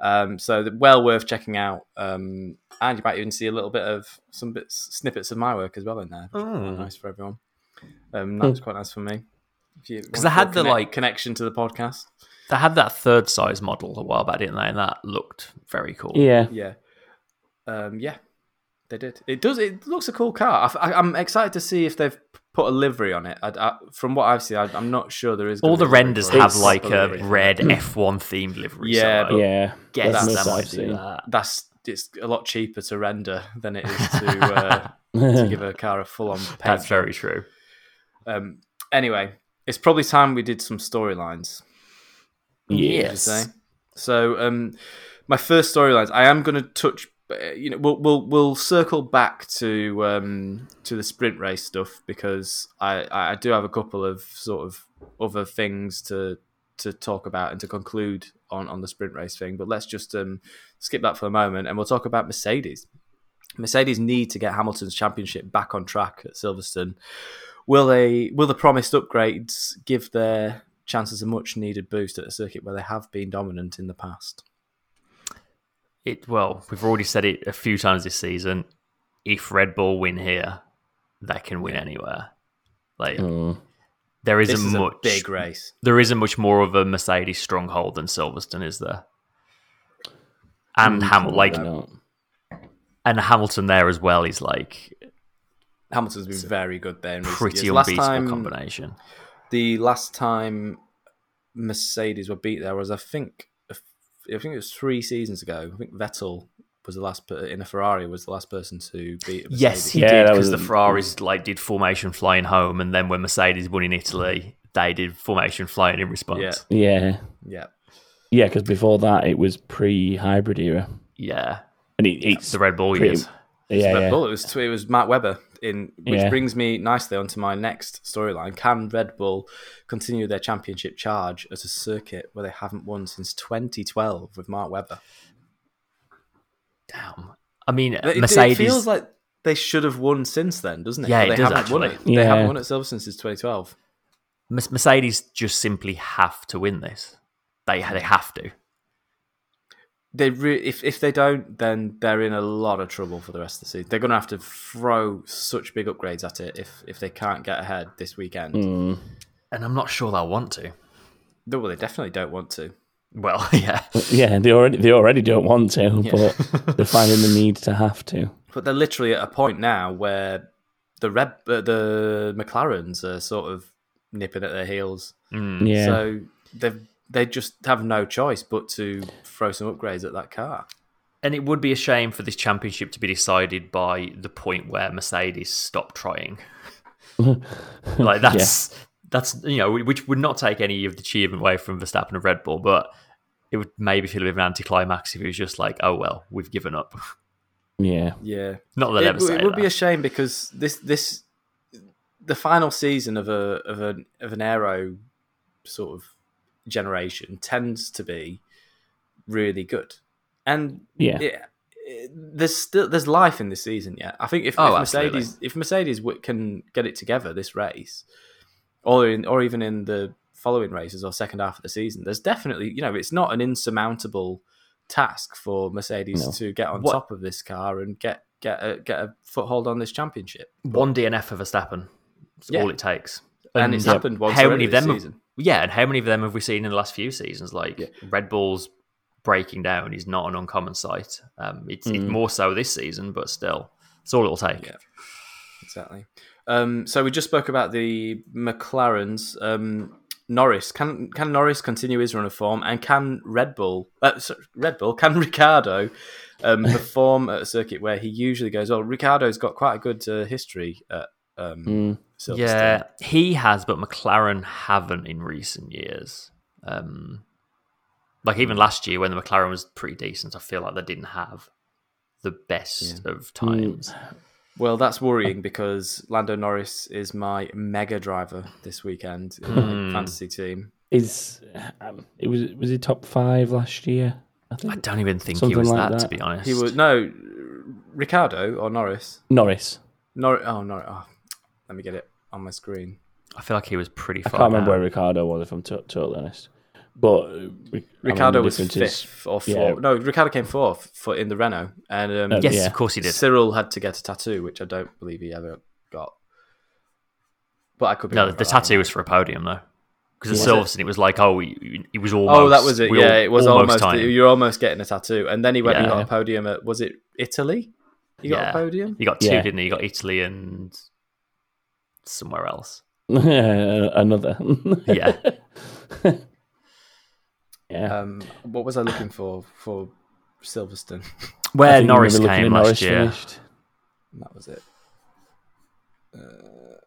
um, so well worth checking out. Um, and you might even see a little bit of some bits, snippets of my work as well in there. which is quite Oh. nice for everyone. Um, that was quite nice for me. Because I had the, like- connection to the podcast. They had that third size model a while back, didn't they? And that looked very cool. yeah. Yeah, um, yeah, they did. It does. It looks a cool car. I, am excited to see if they've put a livery on it. I, I, from what I've seen, I, I'm not sure there is. All the renders have It's like a livery. red F1 themed livery. Yeah, so Yeah. guess That's that might I've seen. that. That's it's a lot cheaper to render than it is to, uh, to give a car a full on. That's very true. Um, anyway, it's probably time we did some storylines. Yes. So, um, my first storylines. I am going to touch. You know, we'll we'll we'll circle back to um to the sprint race stuff because I I do have a couple of sort of other things to to talk about and to conclude on on the sprint race thing. But let's just um, skip that for a moment, and we'll talk about Mercedes. Mercedes need to get Hamilton's championship back on track at Silverstone. Will they? Will the promised upgrades give their chances a much needed boost at a circuit where they have been dominant in the past? It well, we've already said it a few times this season. If Red Bull win here, they can win anywhere. Like Mm. there This isn't is a much big race. There isn't much more of a Mercedes stronghold than Silverstone, is there? And Mm, Hamilton, like, and Hamilton there as well is like Hamilton's been very good there in recent pretty years. Last unbeatable time, combination. the last time Mercedes were beat there was, I think, I think it was three seasons ago. I think Vettel was the last per- in a Ferrari was the last person to beat. Mercedes. Yes, he Yeah, did because the Ferraris like did formation flying home, and then when Mercedes won in Italy, they did formation flying in response. Yeah. Yeah, yeah. yeah, because before that it was pre-hybrid era, Yeah, and it, it's the Red Bull pretty- years. yeah, Red yeah. Bull. It was it was Mark Webber in, which Yeah. brings me nicely onto my next storyline. Can Red Bull continue their championship charge at a circuit where they haven't won since 2012 with Mark Webber? Damn. I mean, It- It, feels like they should have won since then, doesn't it? Yeah, it they does, haven't won actually. it. They haven't won at Silverstone since 2012. Mercedes just simply have to win this. They they have to. They re- if if they don't, then they're in a lot of trouble for the rest of the season. They're going to have to throw such big upgrades at it if if they can't get ahead this weekend. Mm. And I'm not sure they'll want to. No, Well, they definitely don't want to. Well, yeah. yeah. They already they already don't want to, Yeah. but they're finding the need to have to. But they're literally at a point now where the red uh, the McLarens are sort of nipping at their heels. Mm. Yeah, So they they just have no choice but to throw some upgrades at that car. And it would be a shame for this championship to be decided by the point where Mercedes stop trying. like that's that's you know which would not take any of the achievement away from Verstappen and Red Bull, but it would maybe feel a bit of an anticlimax if it was just like, oh well, we've given up. yeah, Yeah, Not that it, ever w- say it would that. be a shame because this this the final season of a of an of an aero sort of generation tends to be really good, and yeah. it, it- there's still there's life in this season yet. I think if, Oh, if absolutely. Mercedes if Mercedes w- can get it together this race, or in or even in the following races or second half of the season, there's definitely you know it's not an insurmountable task for Mercedes No. to get on What- top of this car and get get a, get a foothold on this championship. One DNF for Verstappen. That's Yeah. all it takes. And, it's uh, happened once how many of this them have- season. Yeah, and how many of them have we seen in the last few seasons? Like Yeah. Red Bull's breaking down is not an uncommon sight. Um, it's, it's Mm. more so this season, but still, it's all it'll take. Yeah. Exactly. Um, so we just spoke about the McLarens. Um, Norris can can Norris continue his run of form, and can Red Bull, uh, sorry, Red Bull, can Ricciardo um, perform at a circuit where he usually goes? Well, Ricciardo's got quite a good uh, history at um, Mm. Yeah, he has, but McLaren haven't in recent years. Um, like even last year when the McLaren was pretty decent, I feel like they didn't have the best of times. Well, that's worrying because Lando Norris is my mega driver this weekend in my Hmm. fantasy team. Is um, it was was he top five last year? I I don't even think he was like that, to be honest. He was no Ricciardo or Norris. Norris. Nor oh Norris. oh, let me get it on my screen. I feel like he was pretty far. I far can't remember down. where Ricciardo was, if I'm to- totally honest. But uh, Ri- I mean, Ricciardo was difference is- fifth or yeah. fourth. No, Ricciardo came fourth for in the Renault, and um, Uh, Yes, Yeah. of course he did. Cyril had to get a tattoo, which I don't believe he ever got. But I could be No, the, the about that. tattoo was for a podium though. Because Yeah. at Silverstone, it was like, oh, he, he was almost. Oh, that was it. Yeah, all- it was almost. time. you're almost getting a tattoo, and then he went and got a podium at was it Italy? He got a podium. You got two, Yeah. didn't you? You got Italy and somewhere else. Another. Yeah. yeah. Um, what was I looking for for Silverstone? Where Norris came last Norris year. finished. that was it. Uh,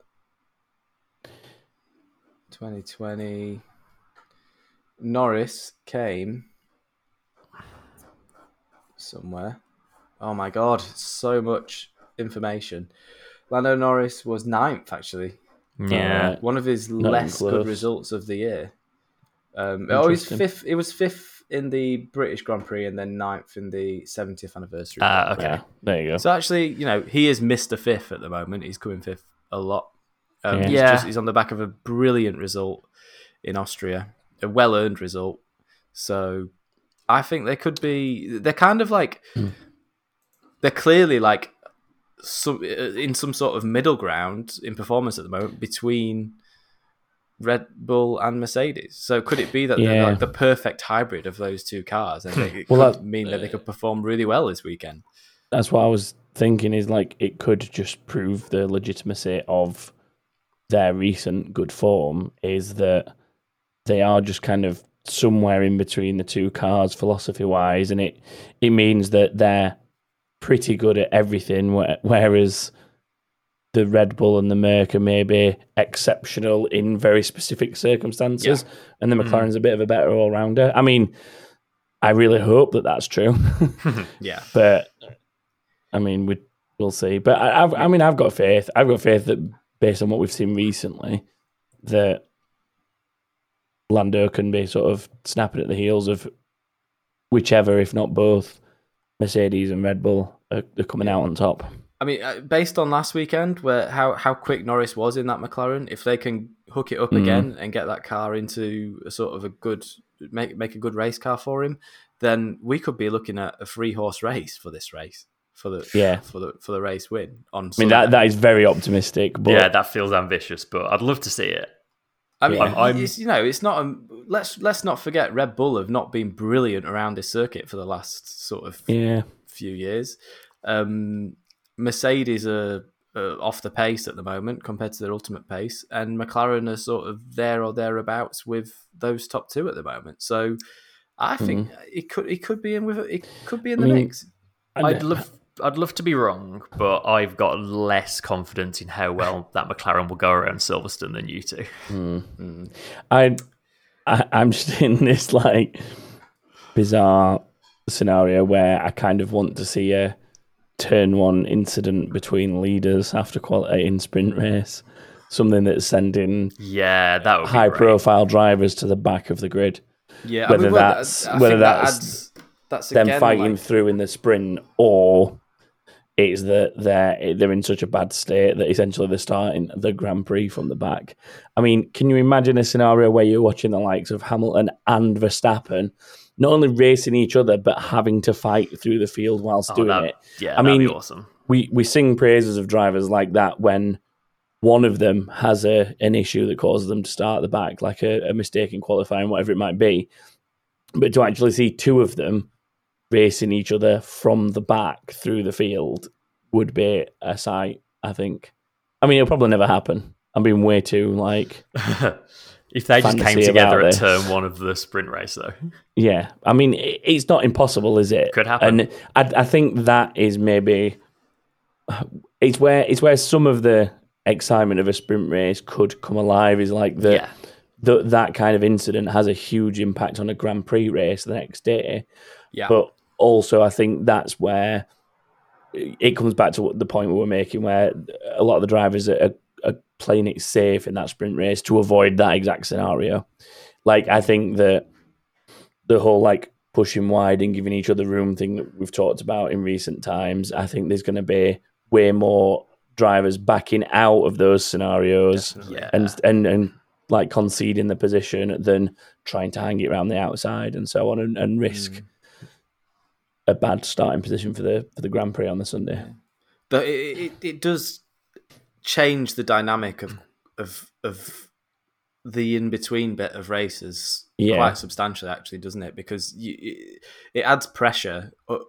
2020. Norris came somewhere. Oh my god, so much information. Lando Norris was ninth, actually. Yeah. Alright. One of his Not even less good results of the year. Um, oh, it was fifth. It was fifth in the British Grand Prix and then ninth in the 70th anniversary. Ah, okay. Yeah, there you go. So actually, you know, he is Mister Fifth at the moment. He's coming fifth a lot. Um, Yeah. he's, Yeah. just, he's on the back of a brilliant result in Austria, a well earned result. So I think they could be. They're kind of like Hmm. they're clearly like some uh, in some sort of middle ground in performance at the moment between Red Bull and Mercedes. So could it be that they're like the perfect hybrid of those two cars, and it Well, could that- mean that they could perform really well this weekend? That's what I was thinking. Is like it could just prove the legitimacy of their recent good form. Is that they are just kind of somewhere in between the two cars philosophy wise, and it it means that they're pretty good at everything, whereas the Red Bull and the Merc are maybe exceptional in very specific circumstances, and the mm-hmm. McLaren's a bit of a better all rounder. I mean, I really hope that that's true, Yeah. but I mean, we we'll see. But I, I've, I mean, I've got faith. I've got faith that based on what we've seen recently, that Lando can be sort of snapping at the heels of whichever, if not both, Mercedes and Red Bull are, are coming out on top. I mean, uh, based on last weekend, where how how quick Norris was in that McLaren, if they can hook it up Mhm. again and get that car into a sort of a good make make a good race car for him, then we could be looking at a three horse race for this race for the Yeah. for the for the race win on. I mean, that, that is very optimistic, but yeah, that feels ambitious, but I'd love to see it. I mean, Yeah. I'm- you know, it's not. A, let's let's not forget Red Bull have not been brilliant around this circuit for the last sort of yeah, few years. Um, Mercedes are, are off the pace at the moment compared to their ultimate pace, and McLaren are sort of there or thereabouts with those top two at the moment. So I think it could it could be in with it could be in Mm-hmm. I the mean, mix. I'd love I'd love to be wrong, but I've got less confidence in how well that McLaren will go around Silverstone than you two. Hmm, hmm. I, I I'm just in this like bizarre scenario where I kind of want to see a turn one incident between leaders after qualifying in sprint race, something that's sending Yeah, that would high great. profile drivers to the back of the grid. Yeah, Whether I mean, well, that's- I whether think that that's adds, that's Them again, fighting like- through in the sprint, or it's that they're they're in such a bad state that essentially they're starting the Grand Prix from the back. I mean, can you imagine a scenario where you're watching the likes of Hamilton and Verstappen not only racing each other but having to fight through the field whilst Oh, doing that- it? Yeah, I mean, awesome. we we sing praises of drivers like that when one of them has a an issue that causes them to start at the back, like a, a mistake in qualifying, whatever it might be. But to actually see two of them racing each other from the back through the field would be a sight. I think. I mean, it'll probably never happen. I'm being way too like, if they just came together at turn one of the sprint race, though, yeah. I mean, it's not impossible, is it? Could happen. And I, I think that is maybe it's where it's where some of the excitement of a sprint race could come alive. Is like the, yeah, the that kind of incident has a huge impact on a Grand Prix race the next day. yeah, But also, I think that's where it comes back to the point we were making, where a lot of the drivers are, are playing it safe in that sprint race to avoid that exact scenario. Like, I think that the whole like pushing wide and giving each other room thing that we've talked about in recent times, I think there's going to be way more drivers backing out of those scenarios yeah. and and and like conceding the position than trying to hang it around the outside and so on and, and risk mm. A bad starting position for the for the Grand Prix on the Sunday. But it, it, it does change the dynamic of of of the in between bit of races Yeah. quite substantially, actually, doesn't it? Because you, it, it adds pressure, uh,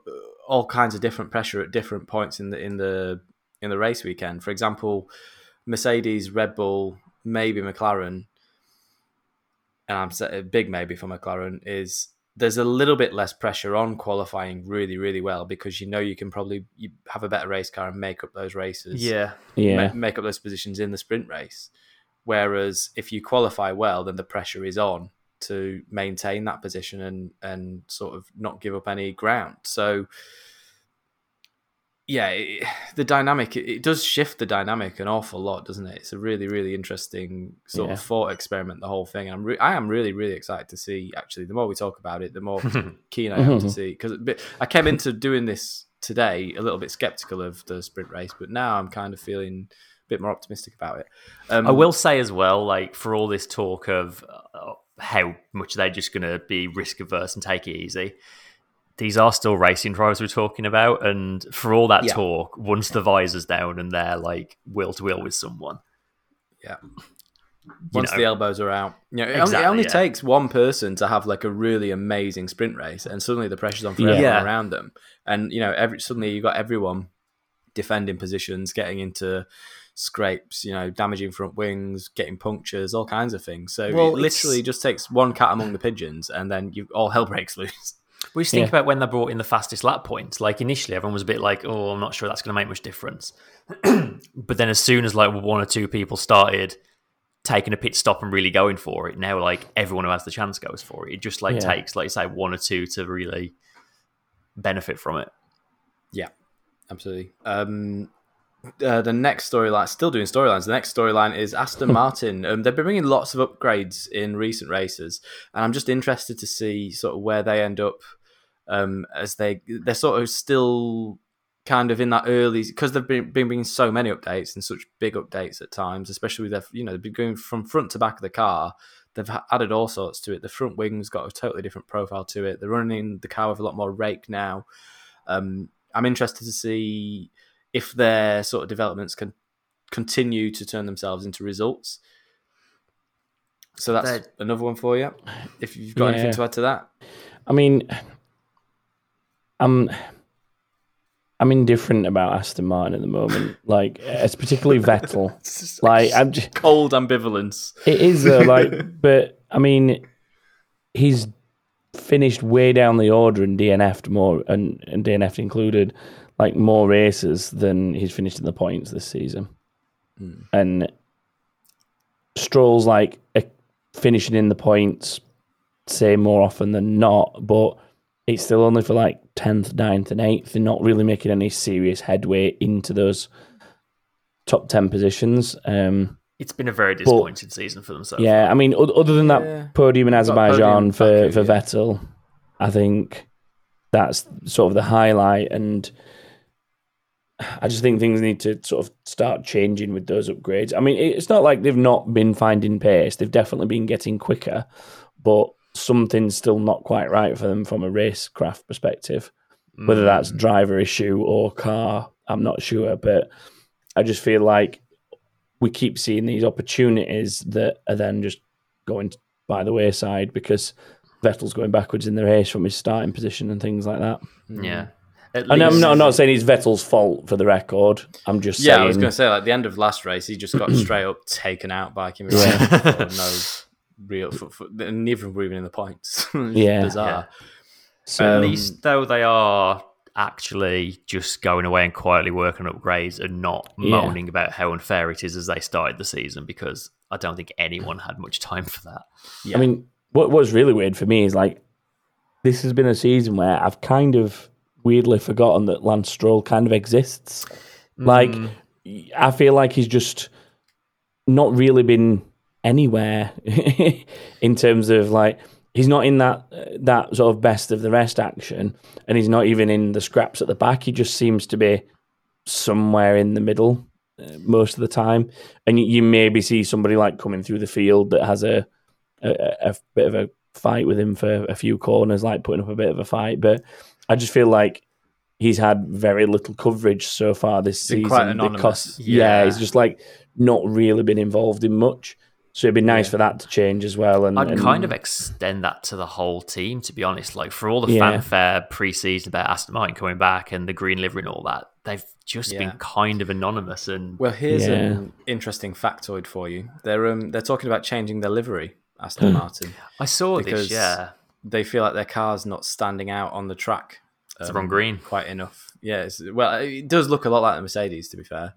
all kinds of different pressure at different points in the in the in the race weekend. For example, Mercedes, Red Bull, maybe McLaren, and I'm a big maybe for McLaren is there's a little bit less pressure on qualifying really really well because you know you can probably you have a better race car and make up those races. Yeah, Yeah, ma- make up those positions in the sprint race. Whereas if you qualify well then the pressure is on to maintain that position and and sort of not give up any ground. So yeah, it, the dynamic it, it does shift the dynamic an awful lot, doesn't it? It's a really really interesting sort Yeah. of thought experiment. The whole thing. I'm re- I am really really excited to see. Actually, the more we talk about it, the more keen I am to see. Because I came into doing this today a little bit skeptical of the sprint race, but now I'm kind of feeling a bit more optimistic about it. Um, I will say as well, like for all this talk of uh, how much they're just going to be risk averse and take it easy, these are still racing drivers we're talking about. And for all that Yeah. talk, once the visor's down and they're like wheel to wheel with someone, Yeah. you Once know, the elbows are out, you know, it only, it only yeah. takes one person to have like a really amazing sprint race, and suddenly the pressure's on for everyone Yeah. around them, and you know, every suddenly you've got everyone defending positions, getting into scrapes, you know, damaging front wings, getting punctures, all kinds of things. So Well, it it's- literally just takes one cat among the pigeons, and then you all hell breaks loose. We just think Yeah. about when they brought in the fastest lap points. Like initially, everyone was a bit like, "Oh, I'm not sure that's going to make much difference." but then, as soon as like one or two people started taking a pit stop and really going for it, now like everyone who has the chance goes for it. It just like Yeah. takes, like you say, one or two to really benefit from it. Yeah, absolutely. Um, uh, the next storyline, still doing storylines. The next storyline is Aston Martin. Um, they've been bringing lots of upgrades in recent races, and I'm just interested to see sort of where they end up um, as they they're sort of still kind of in that early because they've been, been bringing so many updates and such big updates at times, especially with their you know they've been going from front to back of the car. They've added all sorts to it. The front wing's got a totally different profile to it. They're running the car with a lot more rake now. Um, I'm interested to see if their sort of developments can continue to turn themselves into results. So that's They're- another one for you. If you've got Yeah. anything to add to that, I mean, I'm I'm indifferent about Aston Martin at the moment. Like, it's particularly Vettel. Like, I'm just, cold ambivalence. it is though. Like, but I mean, he's finished way down the order and DNF'd more, and and DNF'd included, like more races than he's finished in the points this season. And Stroll's like a, finishing in the points, say more often than not, but it's still only for like tenth, 9th, and eighth. They're not really making any serious headway into those top ten positions. Um, It's been a very disappointing season for them so yeah, I mean, other than that Yeah. podium in Azerbaijan podium for Baku, for yeah. Vettel, I think that's sort of the highlight, and I just think things need to sort of start changing with those upgrades. I mean, it's not like they've not been finding pace; they've definitely been getting quicker, but something's still not quite right for them from a racecraft perspective. Whether that's Mm. driver issue or car, I'm not sure, but I just feel like we keep seeing these opportunities that are then just going by the wayside because Vettel's going backwards in the race from his starting position and things like that. Mm. yeah. At And I'm not, I'm not saying it's Vettel's fault for the record. I'm just Yeah, saying. I was going to say, like the end of last race, he just got straight up taken out by Kimi Räikkönen for no real. For, for, and neither of them were even in the points. Yeah. bizarre. so, At Um, least though they are actually just going away and quietly working on upgrades and not Yeah. moaning about how unfair it is as they started the season because I don't think anyone had much time for that. Yeah. I mean, what what's really weird for me is like this has been a season where I've kind of weirdly forgotten that Lance Stroll kind of exists. Like, I feel like he's just not really been anywhere in terms of like he's not in that that sort of best of the rest action, and he's not even in the scraps at the back. He just seems to be somewhere in the middle uh, most of the time, and you, you maybe see somebody like coming through the field that has a, a a bit of a fight with him for a few corners, like putting up a bit of a fight. But I just feel like he's had very little coverage so far this Been season quite anonymous. because yeah. Yeah. he's just like not really been involved in much. So it'd be nice Yeah. for that to change as well. And I'd and- kind of extend that to the whole team, to be honest. Like for all the Yeah. fanfare pre-season about Aston Martin coming back and the green livery and all that, they've just Yeah. been kind of anonymous and Well, here's Yeah. an interesting factoid for you. They're um, they're talking about changing their livery, Aston Martin. I saw Because this. Yeah, They feel like their car's not standing out on the track. it's the um, wrong green. quite enough. Yeah, it's, well, it does look a lot like the Mercedes. To be fair,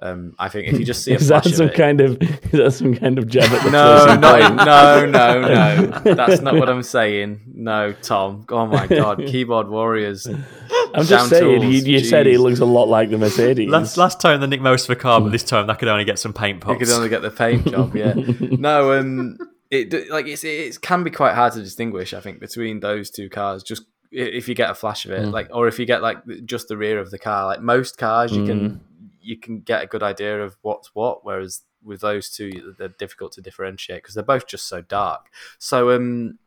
um, I think if you just see a is that some of it, kind of is that some kind of jab at the no, no, no, no, no. That's not what I'm saying. No, Tom. Oh my God, keyboard warriors. I'm just Down saying, tools, you, you said it looks a lot like the Mercedes. Last last time they nicked most of a car, but this time they could only get some paint You pops. could only get the paint job, yeah. no, um, it like it's it can be quite hard to distinguish. I think between those two cars, just if you get a flash of it, Mm. like, or if you get like just the rear of the car. Like most cars, you Mm. can you can get a good idea of what's what. Whereas with those two, they're difficult to differentiate because they're both just so dark. So, um,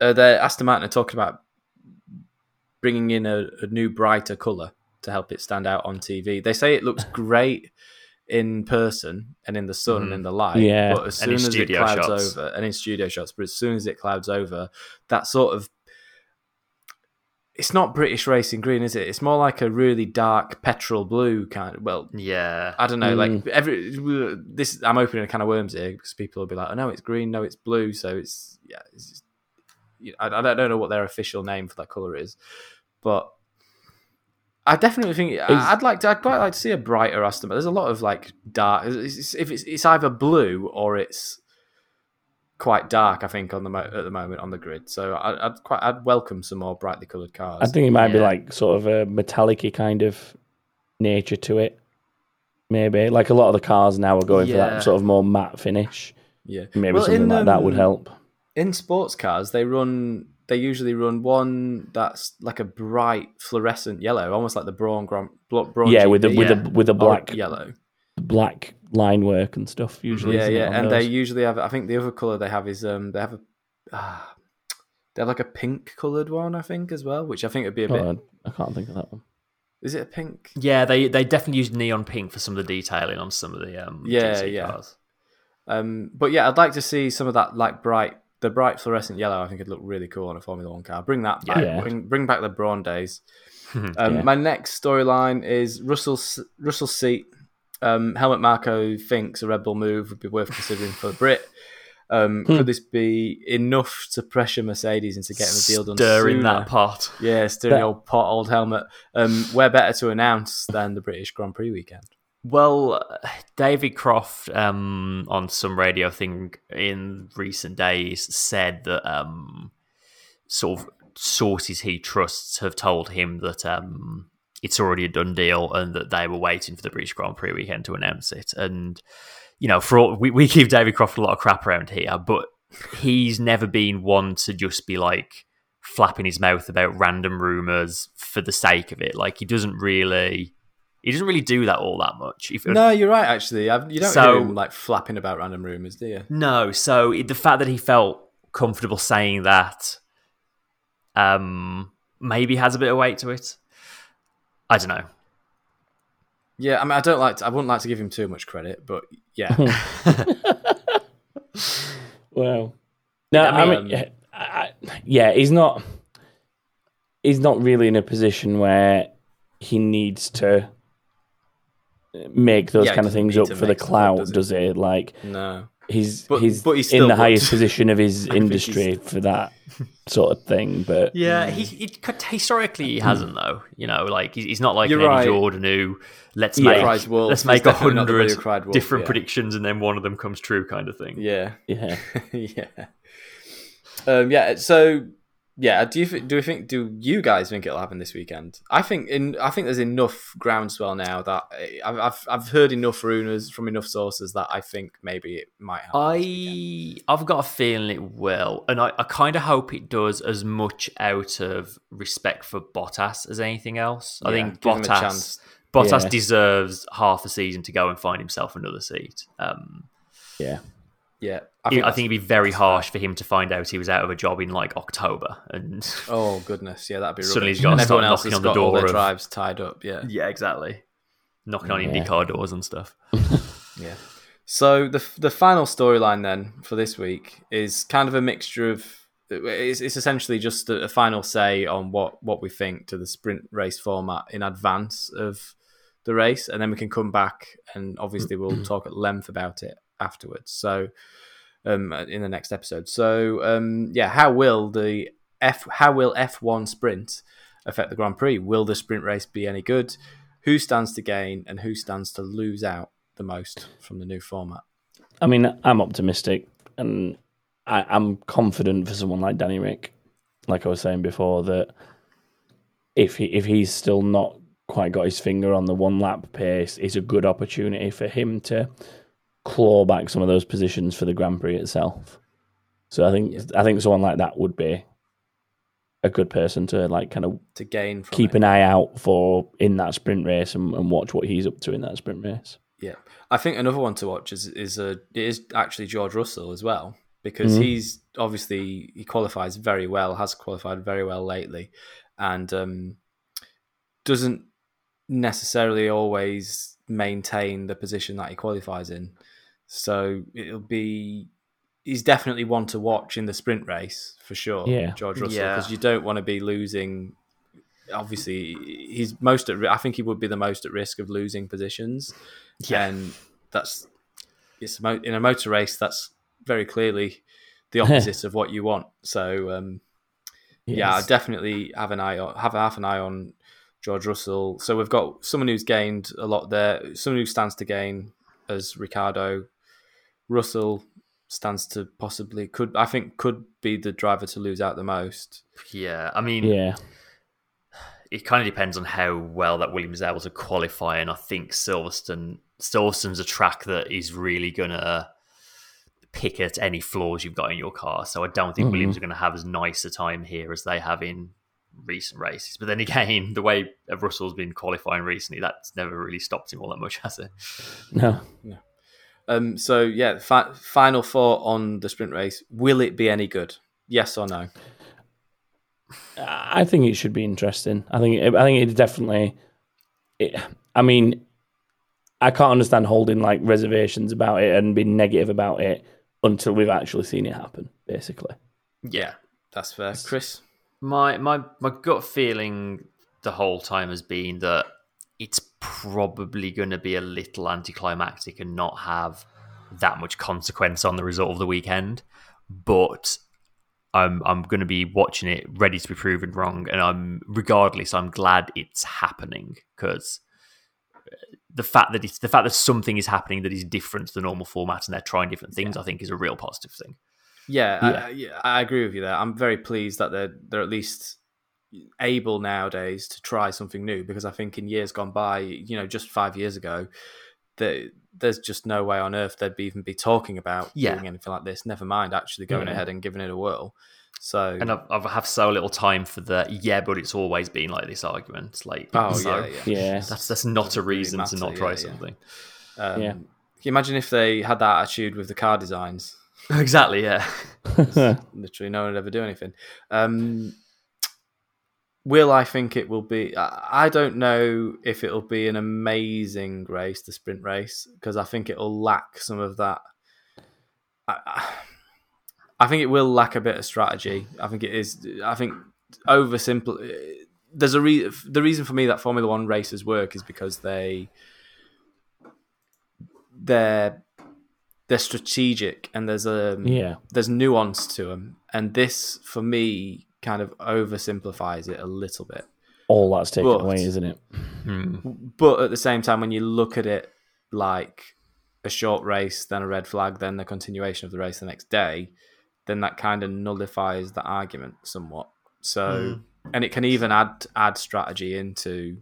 uh, the Aston Martin are talking about bringing in a, a new brighter color to help it stand out on TV. They say it looks great in person and in the sun and Mhm. in the light. Yeah. But as And in soon as it studio clouds shots. over, and in studio shots, but as soon as it clouds over, that sort of it's not British racing green, is it? It's more like a really dark petrol blue kind of. Well, yeah, I don't know. Mm. Like every this, I'm opening a can of worms here because people will be like, "Oh no, it's green. No, it's blue." So it's yeah. It's just, you know, I, I don't know what their official name for that color is, but I definitely think I- I'd like to. I'd quite like to see a brighter Aston. But there's a lot of like dark. It's, it's, if it's it's either blue or it's quite dark. I think on the mo- at the moment on the grid. So I, I'd quite I'd welcome some more brightly coloured cars. I think it might be like sort of a metallic kind of nature to it. Maybe like a lot of the cars now are going for that sort of more matte finish. yeah, Maybe Well, something in, like that would um, help. in sports cars they run they usually run one that's like a bright fluorescent yellow almost like the brawn Grand Bla- brawn Yeah, with the GP, with yeah. the with the or black yellow black line work and stuff. Usually, yeah yeah on and they usually have i think the other color they have is um they have a ah, they have like a pink colored one i think as well which i think would be a bit Oh, I can't think of that one. is it a pink yeah. They they definitely used neon pink for some of the detailing on some of the um Yeah, GT yeah. cars. um but yeah i'd like to see some of that like bright the bright fluorescent yellow i think it'd look really cool on a formula one car bring that back Yeah. bring, bring back the brawn days Um, Yeah. My next storyline is Russell's Russell's seat. Um, Helmut Marko thinks a Red Bull move would be worth considering for Brit. Um, Hmm. Could this be enough to pressure Mercedes into getting the deal done Stirring sooner? that pot. Yeah, stirring That- the old pot, old helmet. Um, where better to announce than the British Grand Prix weekend? Well, David Croft um, on some radio thing in recent days said that um, sort of sources he trusts have told him that um, it's already a done deal and that they were waiting for the British Grand Prix weekend to announce it. And you know, for all, we we give David Croft a lot of crap around here, but he's never been one to just be like flapping his mouth about random rumors for the sake of it. Like he doesn't really. He doesn't really do that all that much. If, No, you're right. Actually, I've, you don't So- hear him like flapping about random rumors, do you? No, so it- the fact that he felt comfortable saying that um maybe has a bit of weight to it. I don't know. Yeah, I mean, I don't like. To, I wouldn't like to give him too much credit, but yeah, Well, no, I I mean- mean, yeah, I, I- yeah, he's not. He's not really in a position where he needs to make those Yeah, kind of things up for the make stuff up, clout, does he? does he? Like no. he's But- he's but he in the would. highest position of his industry for that sort of thing. But Yeah, he, he historically he hasn't though. You know, like he's, he's not like You're an Eddie right. Jordan who let's Yeah. make wolf. let's make a definitely not the hundred Willie who cried wolf, different yeah. predictions and then one of them comes true, kind of thing. Yeah, yeah, yeah, um, yeah. So, yeah. Do you th- do you think do you guys think it'll happen this weekend? I think in I think there's enough groundswell now that eh, I've I've, I've heard enough rumors from enough sources that I think maybe it might happen. I I've got a feeling it will, and I, I kind of hope it does as much out of respect for Bottas as anything else. I Yeah, think give him a Bottas. Bottas Yeah. deserves half a season to go and find himself another seat. Um, yeah. Yeah, I think, that's- it'd be very harsh for him to find out he was out of a job in like October, and Oh goodness, yeah, that'd be Suddenly rubbish. he's gotta start everyone else knocking on the got all their door of- drives tied up. Yeah, yeah, exactly, knocking on Yeah. IndyCar doors and stuff. Yeah. So the the final storyline then for this week is kind of a mixture of it's, it's essentially just a, a final say on what what we think to the sprint race format in advance of the race, and then we can come back and obviously we'll talk at length about it afterwards. So um, in the next episode. So um, yeah, how will the F how will F one sprint affect the Grand Prix? Will the sprint race be any good? Who stands to gain and who stands to lose out the most from the new format? I mean, I'm optimistic and I, I'm confident for someone like Danny Ric. Like I was saying before, that if he if he's still not quite got his finger on the one lap pace, it's a good opportunity for him to claw back some of those positions for the Grand Prix itself. So I think Yeah. I think someone like that would be a good person to like kind of to gain from keep it. an eye out for in that sprint race and, and watch what he's up to in that sprint race. Yeah, I think another one to watch is is a is actually George Russell as well because Mhm. he's obviously he qualifies very well, has qualified very well lately, and um, doesn't necessarily always maintain the position that he qualifies in. So it'll be he's definitely one to watch in the sprint race for sure. Yeah. George Russell Yeah. because you don't want to be losing. Obviously, he's most at. I think he would be the most at risk of losing positions Yeah. and that's it's in a motor race that's very clearly the opposite of what you want so um, yeah I Yes. definitely have an eye on have half an eye on George Russell so we've got someone who's gained a lot there someone who stands to gain as Ricciardo Russell stands to possibly could I think could be the driver to lose out the most Yeah, I mean, yeah. it kind of depends on how well that Williams is able to qualify, and I think Silverstone Silverstone's a track that is really gonna pick at any flaws you've got in your car. So I don't think Mhm. Williams are going to have as nice a time here as they have in recent races. But then again, the way Russell's been qualifying recently, that's never really stopped him all that much, has it? No, No. Um, so yeah fi- final thought on the sprint race will it be any good yes or no I think it should be interesting. I think I think it's definitely. It, I mean, I can't understand holding like reservations about it and being negative about it until we've actually seen it happen. Basically, Yeah. that's fair Chris My my my gut feeling the whole time has been that it's probably going to be a little anticlimactic and not have that much consequence on the result of the weekend. But I'm I'm going to be watching it, ready to be proven wrong, and I'm regardless. I'm glad it's happening because uh, the fact that it's the fact that something is happening that is different to the normal format and they're trying different things, I think, is a real positive thing. Yeah, Yeah. I, I agree with you there. I'm very pleased that they're they're at least able nowadays to try something new because I think in years gone by, you know, just five years ago, that there's just no way on earth they'd be, even be talking about Yeah. doing anything like this. Never mind actually going Yeah. ahead and giving it a whirl. So And I've, I've have so little time for the yeah, but it's always been like this argument. Like, oh so yeah, yeah. yeah, that's that's not a Doesn't really reason to not try yeah, yeah. something. Um, Yeah. Can you imagine if they had that attitude with the car designs? Exactly. Yeah. literally no one would ever do anything. Um, will I think it will be? I don't know if it'll be an amazing race, the sprint race, because I think it'll lack some of that. I, I- I think it will lack a bit of strategy. I think it is. I think oversimple. There's a re- the reason for me that Formula One races work is because they they're they're strategic and there's a yeah, there's nuance to them, and this for me kind of oversimplifies it a little bit. all that's taken But- away, isn't it? Hmm. But at the same time, when you look at it like a short race, then a red flag, then the continuation of the race the next day, then that kind of nullifies the argument somewhat. So, and it can even add add strategy into.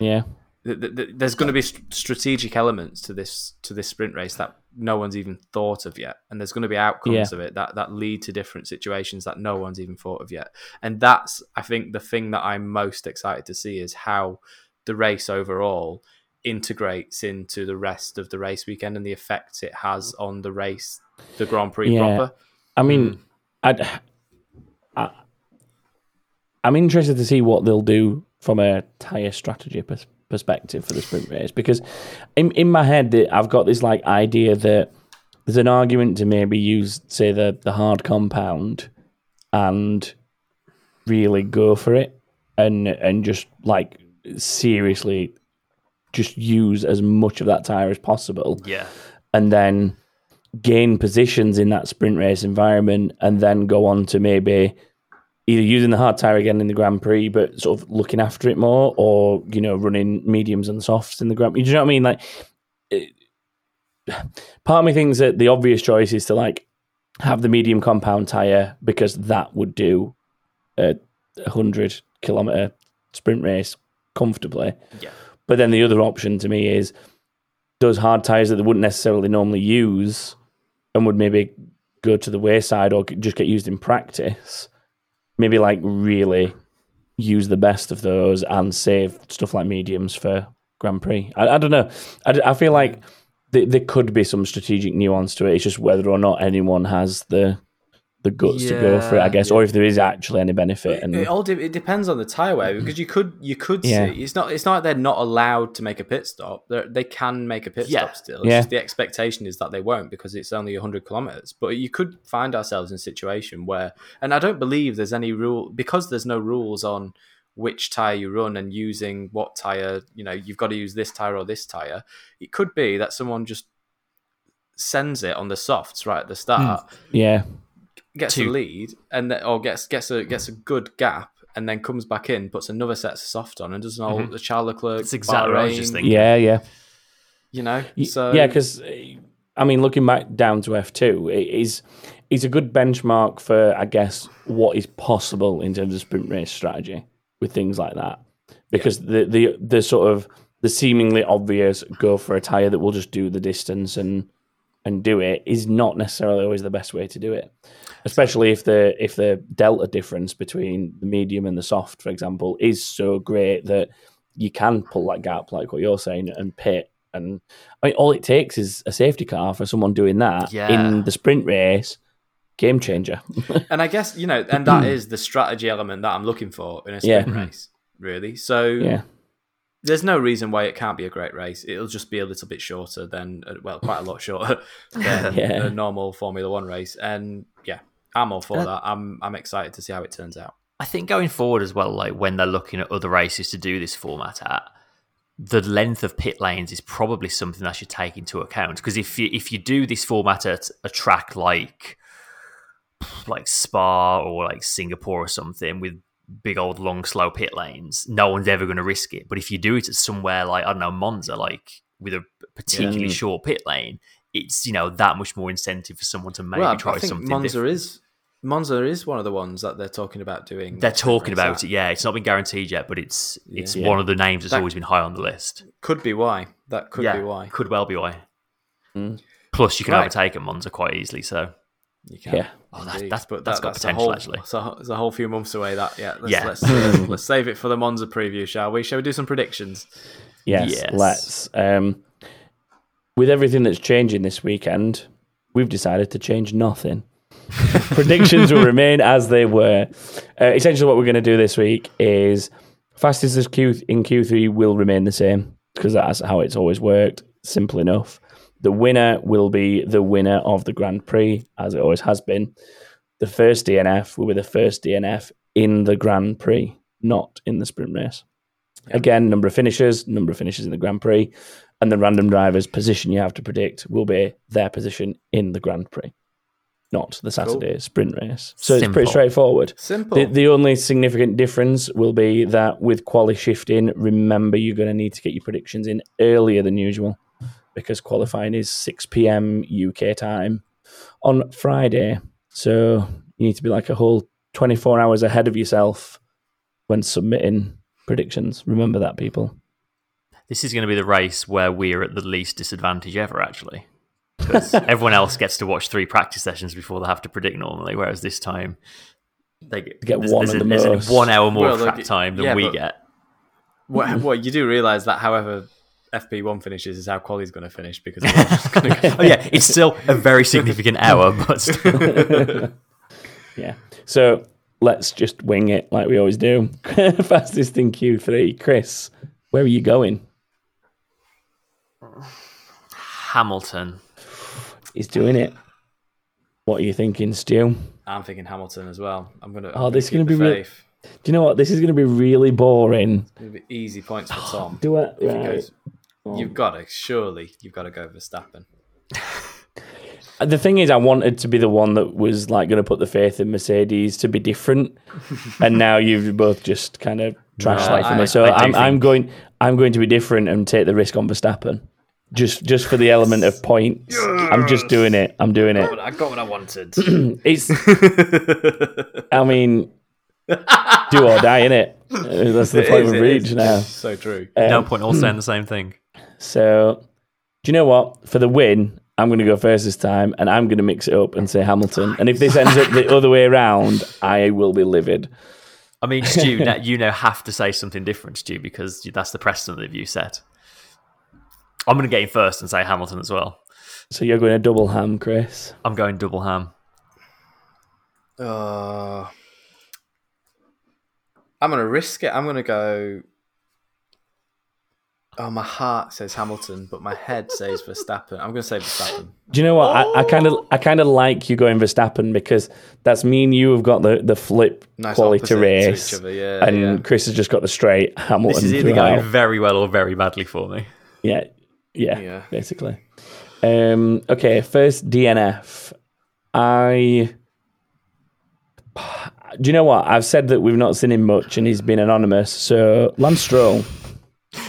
Yeah, th- th- th- There's going to be st- strategic elements to this to this sprint race that no one's even thought of yet, and there's going to be outcomes Yeah. of it that that lead to different situations that no one's even thought of yet. And that's, I think, the thing that I'm most excited to see is how the race overall integrates into the rest of the race weekend and the effects it has on the race, the Grand Prix Yeah. proper. I mean, mm. I'd, I, I'm interested to see what they'll do from a tire strategy pers- perspective for the sprint race because in in my head I've got this like idea that there's an argument to maybe use say the the hard compound and really go for it and and just like seriously just use as much of that tire as possible Yeah. and then gain positions in that sprint race environment and then go on to maybe either using the hard tire again in the Grand Prix, but sort of looking after it more, or you know, running mediums and softs in the Grand Prix. Do you know what I mean? Like, it, part of me thinks that the obvious choice is to like have the medium compound tire because that would do a hundred kilometer sprint race comfortably. Yeah. But then the other option to me is those hard tires that they wouldn't necessarily normally use and would maybe go to the wayside or just get used in practice. Maybe like really use the best of those and save stuff like mediums for Grand Prix. I, I don't know. I, I feel like th- there could be some strategic nuance to it. It's just whether or not anyone has the the guts to go for it, I Yeah, guess, or if there is actually any benefit. And It all de- it depends on the tire wear because you could you could Yeah. see it's not it's not like they're not allowed to make a pit stop. They're, they can make a pit Yeah. stop still. It's Yeah. just the expectation is that they won't because it's only hundred kilometers. But you could find ourselves in a situation where, and I don't believe there's any rule because there's no rules on which tire you run and using what tire. You know, you've got to use this tire or this tire. It could be that someone just sends it on the softs right at the hmm. start yeah, gets Two. a lead and then, or gets gets a gets a good gap and then comes back in, puts another set of soft on, and does an old mm-hmm. the Charles Leclerc. That's exactly what I was just thinking. yeah, yeah. You know, so yeah, because I mean, looking back down to F two, it is is a good benchmark for I guess what is possible in terms of sprint race strategy with things like that. Because the the the sort of the seemingly obvious go for a tire that will just do the distance and and do it is not necessarily always the best way to do it. Especially if the if the delta difference between the medium and the soft, for example, is so great that you can pull that gap, like what you're saying, and pit. And I mean, all it takes is a safety car for someone doing that Yeah. in the sprint race. Game changer. and I guess you know, and that is the strategy element that I'm looking for in a Yeah. sprint race, really. So yeah, there's no reason why it can't be a great race. It'll just be a little bit shorter than, uh, well, quite a lot shorter than Yeah. a normal Formula One race. And yeah, I'm all for Uh, that. I'm I'm excited to see how it turns out. I think going forward as well, like when they're looking at other races to do this format at, the length of pit lanes is probably something that should take into account. Because if you if you do this format at a track like like Spa or like Singapore or something with big old long slow pit lanes, no one's ever going to risk it. But if you do it at somewhere like I don't know Monza, like with a particularly Yeah. short pit lane, it's you know that much more incentive for someone to maybe well, try I think something. Monza different. is Monza is one of the ones that they're talking about doing. They're talking about it, yeah. It's not been guaranteed yet, but it's it's Yeah. one of the names that's That- always been high on the list. Could be why. That could be why. could well be why. Mm. Plus, you can Right. overtake at Monza quite easily. So You can. yeah. Oh, that- that's- but that's that, got that's potential, a whole, actually. So it's a whole few months away. That yeah. Let's, Yeah. Let's, uh, let's save it for the Monza preview, shall we? Shall we do some predictions? Yes, Yes. let's. Um, with everything that's changing this weekend, we've decided to change nothing. Predictions will remain as they were. Uh, essentially, what we're going to do this week is fastest as Q in Q3 will remain the same because that's how it's always worked. Simple enough. The winner will be the winner of the Grand Prix, as it always has been. The first DNF will be the first DNF in the Grand Prix, not in the sprint race. Again, number of finishes, number of finishes in the Grand Prix, and the random driver's position you have to predict will be their position in the Grand Prix, not the Saturday sprint race. So it's pretty straightforward. Simple. The, the only significant difference will be that with quali shifting, remember you're going to need to get your predictions in earlier than usual because qualifying is 6 p.m. UK time on Friday. So you need to be like a whole 24 hours ahead of yourself when submitting predictions. Remember that, people. this is going to be the race where we're at the least disadvantage ever, actually. Because everyone else gets to watch three practice sessions before they have to predict normally, whereas this time they get, get there's, one there's at a- the there's most. one hour more Well, of look, track time than yeah, we get. What, what you do realise that, however, FP1 finishes is how Quali's going to finish because going to oh yeah, it's still a very significant hour, but still. Yeah. So let's just wing it like we always do. Fastest in Q3. Chris, where are you going? Hamilton. He's doing it. What are you thinking, Stu? I'm thinking Hamilton as well. I'm going to. Oh, this is going gonna to be real- Do you know what? This is going to be really boring. It'll be easy points for oh, Tom. Do it. if he Right. Goes, you've got to surely you've got to go Verstappen. The thing is, I wanted to be the one that was like going to put the faith in Mercedes to be different, and now you've both just kind of trashed No, that for me. So I do I'm, I'm think- going. I'm going to be different and take the risk on Verstappen, just just for the element of points. I'm just doing it. I'm doing it. I got what I wanted. It's. I mean, do or die in it. That's the It point is, we've reached now. So true. no Um, point all saying the same thing. So, do you know what? For the win, I'm going to go first this time, and I'm going to mix it up and say Hamilton. And if this ends up the other way around, I will be livid. I mean, Stu, you now have to say something different, Stu, because that's the precedent that you set. I'm going to get in first and say Hamilton as well. So you're going to double ham, Chris. I'm going double ham. Uh, I'm gonna risk it. I'm gonna go. Oh, my heart says Hamilton, but my head says Verstappen. I'm gonna say Verstappen. Do you know what? I kind of, I kind of like you going Verstappen because that's me and you have got the the flip Nice quality opposite to race, each other, yeah, and yeah. Chris has just got the straight Hamilton. This is either throughout. going very well or very badly for me. Yeah, yeah, Yeah. basically. Um, okay, first DNF. I. Do you know what? I've said that we've not seen him much and he's been anonymous. So, Lance Stroll.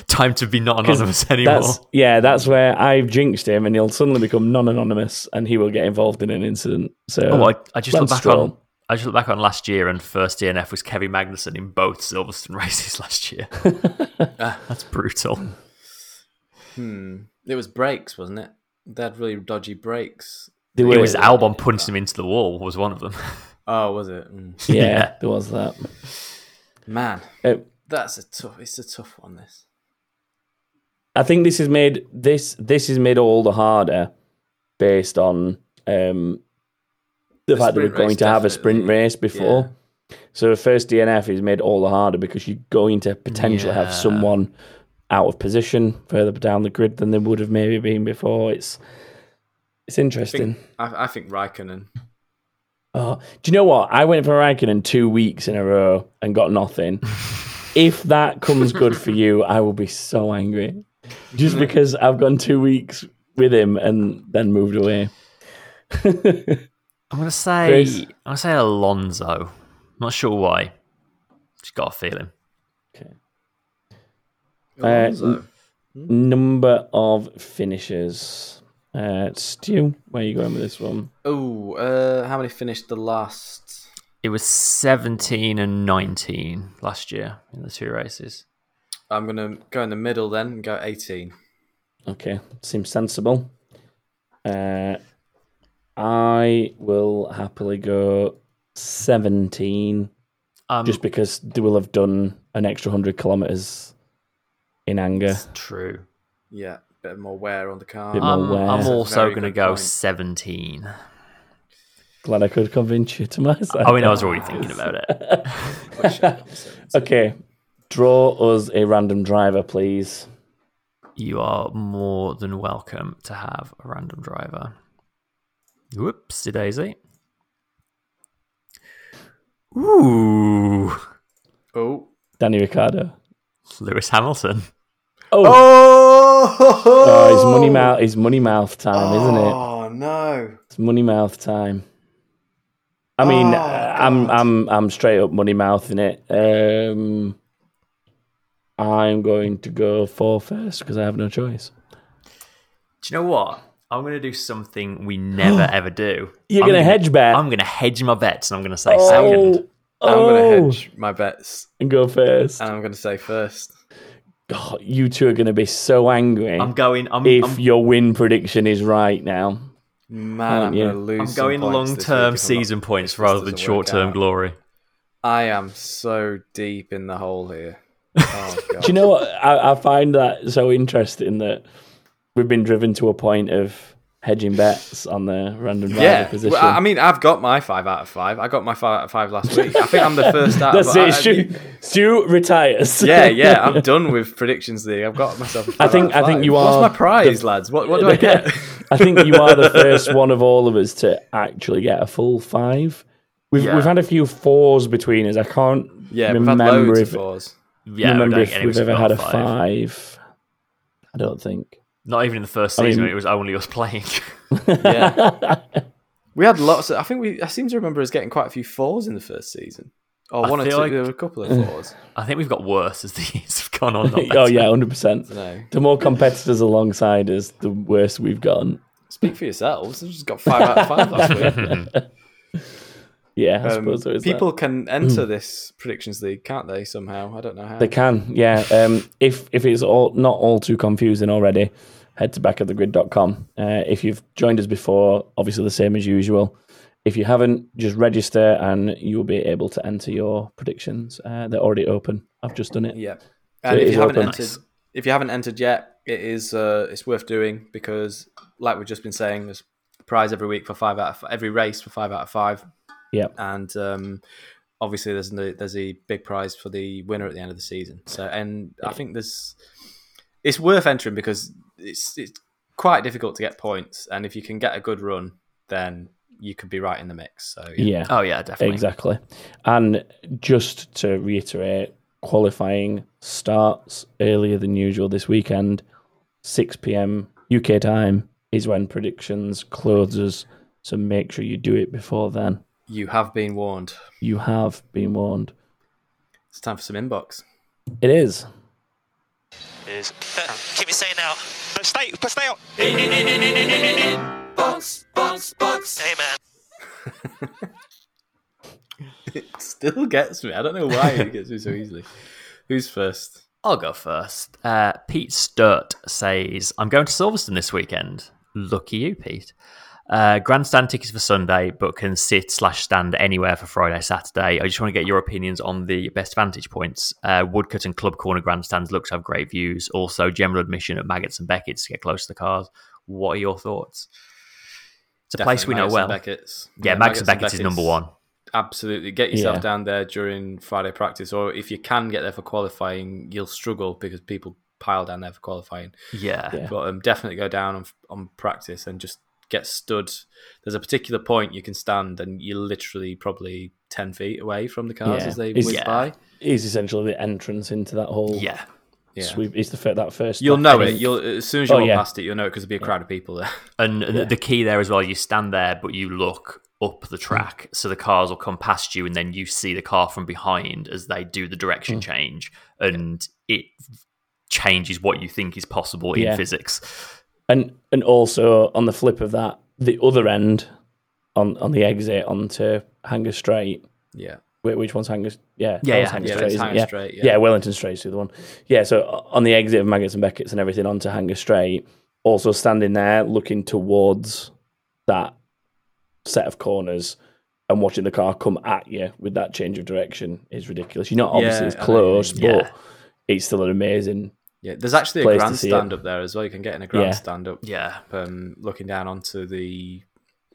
Time to be not 'cause anonymous anymore. That's, yeah, that's where I've jinxed him and he'll suddenly become non anonymous and he will get involved in an incident. So, Oh, I, I just look looked back on. I just looked back on last year, and first DNF was Kevin Magnussen in both Silverstone races last year. That's brutal. Hmm. It was brakes, wasn't it? They had really dodgy brakes. They It were- was Albon punching him into the wall. Was one of them. Oh, was it? Mm. yeah, yeah. there was that. Man, Uh, that's a tough. It's a tough one. This. I think this is made this this is made all the harder based on um, the, The fact that we're going to have a sprint race before. So the first DNF is made all the harder because you're going to potentially Yeah. have someone out of position further down the grid than they would have maybe been before. It's it's I interesting. think, I, I think Raikkonen. Oh, do you know what? I went for Raikkonen two weeks in a row and got nothing. if that comes good for you, I will be so angry. Just because I've gone two weeks with him and then moved away. I'm gonna say. Chris? I'm gonna say Alonso. Not sure why. Just got a feeling. Alonso. Number of finishes. Uh, Stu, where are you going with this one? Oh, uh, how many finished the last? It was 17 and 19 last year in the two races. I'm gonna go in the middle then and go 18. Okay, seems sensible. Uh, I will happily go 17. Um, just because they will have done an extra 100 kilometres in anger. true. Yeah, bit more wear on the car. Bit more I'm, wear. I'm also going to go point. 17. Glad I could convince you to my side. I mean, I was already thinking about it. Push it up to 17. okay, draw us a random driver, please. You are more than welcome to have a random driver. Whoopsie daisy. Ooh, Oh. Danny Ricciardo. Lewis Hamilton. Oh, Oh! oh it's money mouth. It's money mouth time, isn't it? Oh no! It's money mouth time. I mean, Oh, I'm I'm I'm straight up money mouthing it. Um, I'm going to go for first because I have no choice. Do you know what? I'm going to do something we never ever do. You're I'm gonna hedge bet? I'm going to hedge my bets, and I'm going to say second. Oh, I'm oh, gonna hedge my bets, and go first. and I'm gonna say first. God, you two are going to be so angry I'm going. I'm, if I'm, your win prediction is right now. Man, I'm you? gonna lose. I'm some going points long this term week if I'm not- season points this rather than doesn't short term out. glory. I am so deep in the hole here. Oh! Do you know what? I, I find that so interesting that we've been driven to a point of hedging bets on the random Yeah, position. well, I mean, I've got my five out of five. I got my five out of five last week. I think I'm the first out. That's of, it. Stu, Stu retires. yeah, yeah, I'm done with predictions league. I've got myself. I think- I think you are What's my prize, lads? What, what do I get? I think you are the first one of all of us to actually get a full five. We've Yeah. we've had a few fours between us. I can't yeah, remember loads if of fours. Yeah, remember if we've ever had a about five. I don't think. Not even in the first I season. mean- it was only us playing. Yeah, we had lots. Of, I think we. I seem to remember us getting quite a few fours in the first season. Or I one or two. like- there were a couple of fours. I think we've got worse as the years have gone on. oh yeah, hundred percent. The more competitors alongside us, the worse we've gotten. speak for yourselves. I just got five out of five last week. Yeah, I Um, suppose there is that. people can enter this predictions league, can't they? Somehow, I don't know how. They can, yeah. Um, if if it's all not all too confusing already, head to backofthegrid.com. Uh, if you've joined us before, obviously the same as usual. If you haven't, just register and you'll be able to enter your predictions. Uh, they're already open. I've just done it. Yeah, and if you haven't open. entered, Nice. if you haven't entered yet, it is uh, it's worth doing because, like we've just been saying, there's a prize every week for five out of every race for five out of five. Yep. and um, obviously there's the, there's a big prize for the winner at the end of the season. So, and I think there's it's worth entering because it's it's quite difficult to get points, and if you can get a good run, then you could be right in the mix. So, Yeah. Oh yeah, definitely. Exactly. And just to reiterate, qualifying starts earlier than usual this weekend. 6 p.m. UK time is when predictions closes. So make sure you do it before then. You have been warned. You have been warned. It's time for some inbox. It is. is. Uh, keep it saying now. But uh, stay, but stay out. Box, box, box. Hey man. It still gets me. I don't know why it gets me so easily. Who's first? I'll go first. Uh, Pete Sturt says, I'm going to Silverstone this weekend. Lucky you, Pete. Uh, grandstand tickets for Sunday, but can sit slash stand anywhere for Friday, Saturday. I just want to get your opinions on the best vantage points. Uh, Woodcote and Club Corner grandstands look to have great views. Also, general admission at Maggotts and Beckett's to get close to the cars. What are your thoughts? It's a place we Definitely know Maggotts well. and Beckett's. Yeah, Maggotts and Beckett's is number one. Absolutely. Get yourself Yeah. down there during Friday practice, or if you can get there for qualifying, you'll struggle because people pile down there for qualifying. Yeah. Yeah. But um, definitely go down on, on practice and just get stood. There's a particular point you can stand, and you're literally probably 10 feet away from the cars Yeah. as they whiz Yeah. by. Is essentially the entrance into that whole Yeah. Yeah. sweep. It's the that first. You'll know it. You'll as soon as you Oh, walk yeah. past it, you'll know it because there'll be a crowd of people there. And the- key there as well, you stand there, but you look up the track, so the cars will come past you, and then you see the car from behind as they do the direction mm. change, and it changes what you think is possible in Yeah. physics. And and also on the flip of that, the other end on on the exit onto Hangar Straight. Yeah. Wait, which one's Hangar? Yeah, Yeah, yeah, Hangar Yeah, Straight. it's isn't? Hangar yeah. Straight, yeah, yeah. Wellington Straight's the other one. Yeah, so on the exit of Maggotts and Beckett's and everything onto Hangar Straight, also standing there looking towards that set of corners and watching the car come at you with that change of direction is ridiculous. You're not obviously Yeah, as I know what you close, but it's still an amazing. Yeah. There's actually a Place to grandstand up there as well. You can get in a grandstand up Yeah, um, looking down onto the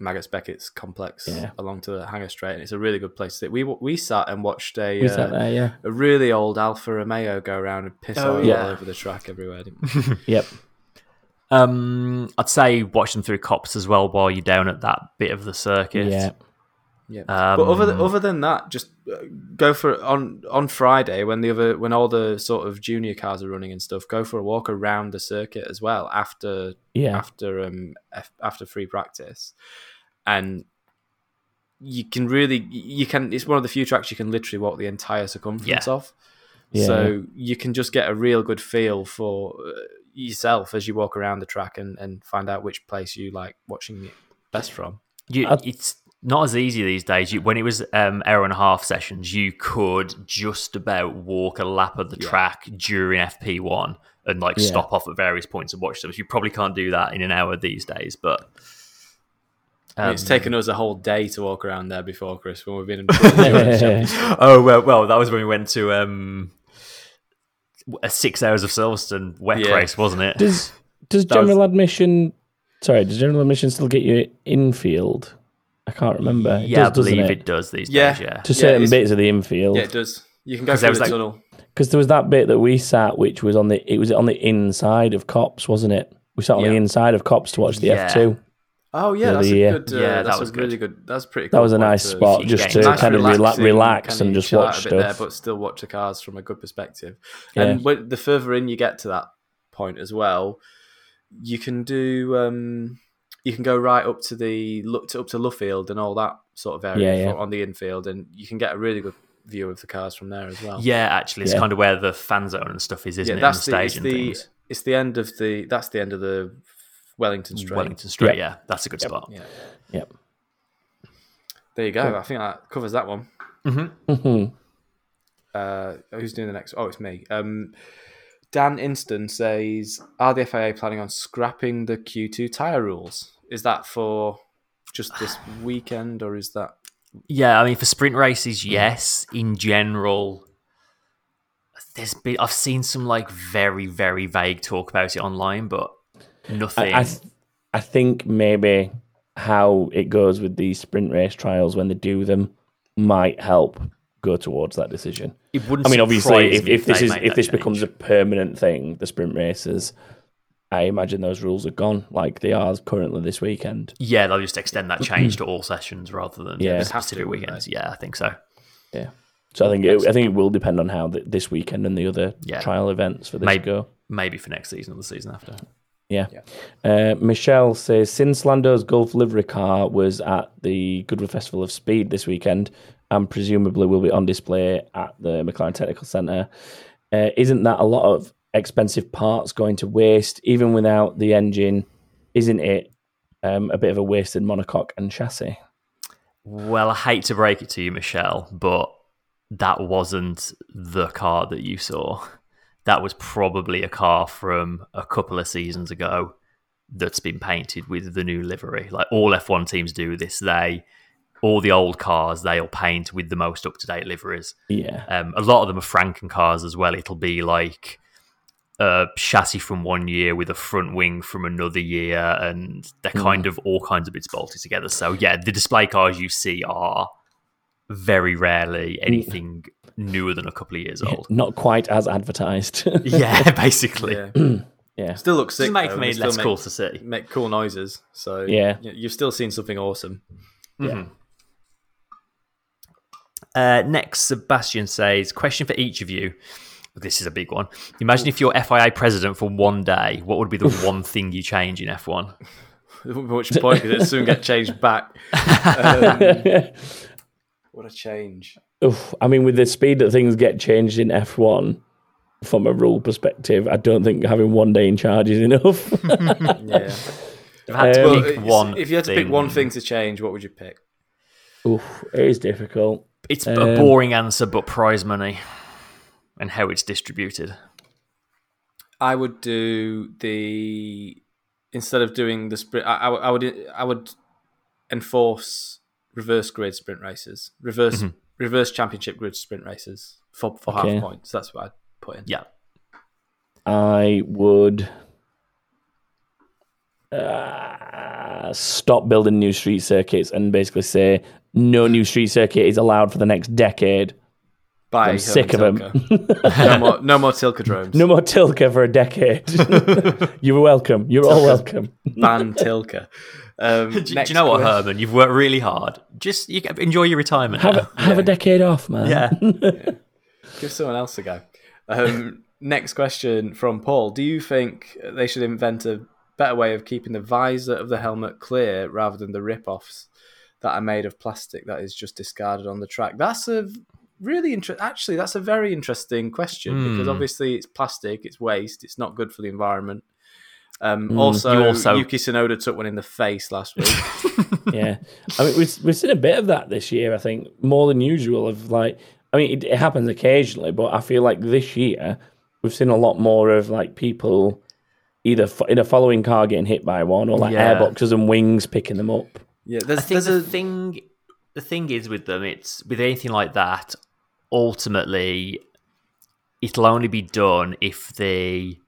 Maggotts Beckett's complex Yeah. along to the Hangar Straight, and it's a really good place to sit. We we sat and watched a We uh, there, yeah. a really old Alfa Romeo go around and piss Oh, oil yeah. all over the track everywhere. Didn't we? Yep. um, I'd say watch them through Copse as well while you're down at that bit of the circuit. Yeah. Yeah, Um, but other than, other than that, just uh, go for on on Friday when the other when all the sort of junior cars are running and stuff. Go for a walk around the circuit as well after Yeah. after um after free practice, and you can really you can it's one of the few tracks you can literally walk the entire circumference Yeah. of. Yeah. So you can just get a real good feel for uh, yourself as you walk around the track and, and find out which place you like watching it best from. You, it's not as easy these days. You, when it was um, hour and a half sessions, you could just about walk a lap of the Yeah. track during FP1 and like Yeah. stop off at various points and watch them. You probably can't do that in an hour these days, but I mean, it's um, taken us a whole day to walk around there before Chris when we've been in. oh well, well, that was when we went to um, a six hours of Silverstone wet Yeah. race, wasn't it? Does does That was- general admission? Sorry, does general admission still get you infield? I can't remember. It yeah, does, I doesn't believe it? it? does these Yeah. days. Yeah, To Yeah, certain it's- bits of the infield, yeah, it does. You can go 'Cause through there the like- tunnel. because there was that bit that we sat, which was on the it was on the inside of Copse, wasn't it? We sat on the inside of Copse to watch the Yeah. F two. Oh yeah, that's a good. Uh, Yeah, that that's was a good. really good. That's pretty. That was a nice spot keep just to nice kind of rela- relaxing, relax kinda and just watch stuff. there, but still watch the cars from a good perspective. Yeah. And when, the further in you get to that point as well, you can do. Um, you can go right up to the look to, up to Luffield and all that sort of area Yeah, yeah. on the infield, and you can get a really good view of the cars from there as well. yeah. Actually, it's Yeah. kind of where the fan zone and stuff is, isn't yeah, it? that's and the, the it's stage and the things. it's the end of the that's the end of the Wellington Straight. Wellington Straight. Yeah. yeah, that's a good spot. Yeah. Yep. There you go. I think that covers that one. Mhm. Uh, who's doing the next? Oh, it's me. Um, Dan Inston says, "Are the FIA planning on scrapping the Q2 tire rules? Is that for just this weekend, or is that Yeah, I mean for sprint races, yes. In general, there's been I've seen some like very very vague talk about it online, but nothing. I, I, I think maybe how it goes with these sprint race trials when they do them might help go towards that decision. it wouldn't. I mean, obviously, if, if this is if this change. becomes a permanent thing, the sprint races, I imagine those rules are gone like they are currently this weekend. yeah, they'll just extend that change to all sessions rather than Yeah. yeah, They'd have to, wouldn't weekends. Yeah, I think so. Yeah. So I think it, I think it will depend on how th this weekend and the other Yeah. trial events for this Maybe go. maybe for next season or the season after. Yeah. Uh, Michelle says since Lando's Gulf livery car was at the Goodwood Festival of Speed this weekend and presumably will be on display at the McLaren Technical Centre, uh, isn't that a lot of expensive parts going to waste even without the engine? Isn't it um, a bit of a wasted monocoque and chassis? Well, I hate to break it to you, Michelle, but that wasn't the car that you saw. That was probably a car from a couple of seasons ago that's been painted with the new livery. Like all F1 teams do this. They all the old cars they'll paint with the most up to date liveries. Yeah. Um, a lot of them are Franken cars as well. It'll be like a chassis from one year with a front wing from another year, and they're hmm. kind of all kinds of bits bolted together. So yeah, the display cars you see are very rarely hmm. anything newer than a couple of years old. Not quite as advertised. yeah, basically. yeah? yeah. Still looks sick. Doesn't make though, me less cool to see. make cool noises. So Yeah. you've still seen something awesome. Mm-hmm. Uh, next, Sebastian says, question for each of you. This is a big one. Imagine if you're FIA president for one day, what would be the one thing you change in F1? At which point did it soon get changed back? Um, what a change! Oof, I mean, with the speed that things get changed in F1, from a rule perspective, I don't think having one day in charge is enough. Yeah. If had to Um, pick one if you had to pick one thing to change, what would you pick? Oof, it is difficult. It's Um, a boring answer, but prize money and how it's distributed. I would do the instead of doing the sprint. I, I, would- I would I would enforce reverse grid sprint races, reverse reverse championship grid sprint races for for Okay. half points. That's what I'd put in. Yeah. I would uh, stop building new street circuits and basically say no new street circuit is allowed for the next decade. Bye, I'm sick of Hermann them. No more no more Tilkedromes. No more Tilke for a decade. You're welcome. You're all welcome. ban Tilke. Um, Do, do you know what, question- Hermann? You've worked really hard. Just you enjoy your retirement. Have a, have a decade off, man. yeah. Give someone else a go. Um, next question from Paul. Do you think they should invent a better way of keeping the visor of the helmet clear rather than the rip-offs that are made of plastic that is just discarded on the track? That's a really interesting. Actually, that's a very interesting question because Hmm. obviously it's plastic, it's waste, it's not good for the environment. Um, Hmm. also, You also- Yuki Tsunoda took one in the face last week. yeah. I mean, we've, we've seen a bit of that this year, I think, more than usual. Of like, I mean, it, it happens occasionally, but I feel like this year we've seen a lot more of like people either fo- in a following car getting hit by one or like Yeah. airboxes and wings picking them up. yeah, there's, I think there's the a thing, the thing is with them, it's with anything like that. Ultimately, it'll only be done if the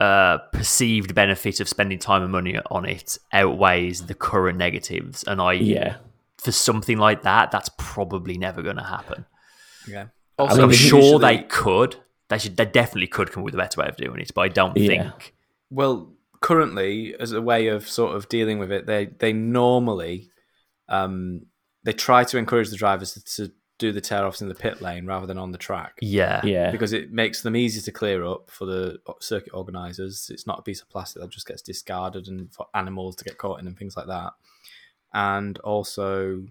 uh, perceived benefit of spending time and money on it outweighs the current negatives. And I, Yeah. for something like that, that's probably never going to happen. yeah. I Also, mean, I'm it's sure usually- they could. They should. They definitely could come up with a better way of doing it, but I don't Yeah. think. Well, currently, as a way of sort of dealing with it, they they normally um, they try to encourage the drivers to do the tear offs in the pit lane rather than on the track. Yeah, Yeah. Because it makes them easier to clear up for the circuit organisers. It's not a piece of plastic that just gets discarded and for animals to get caught in and things like that. And also,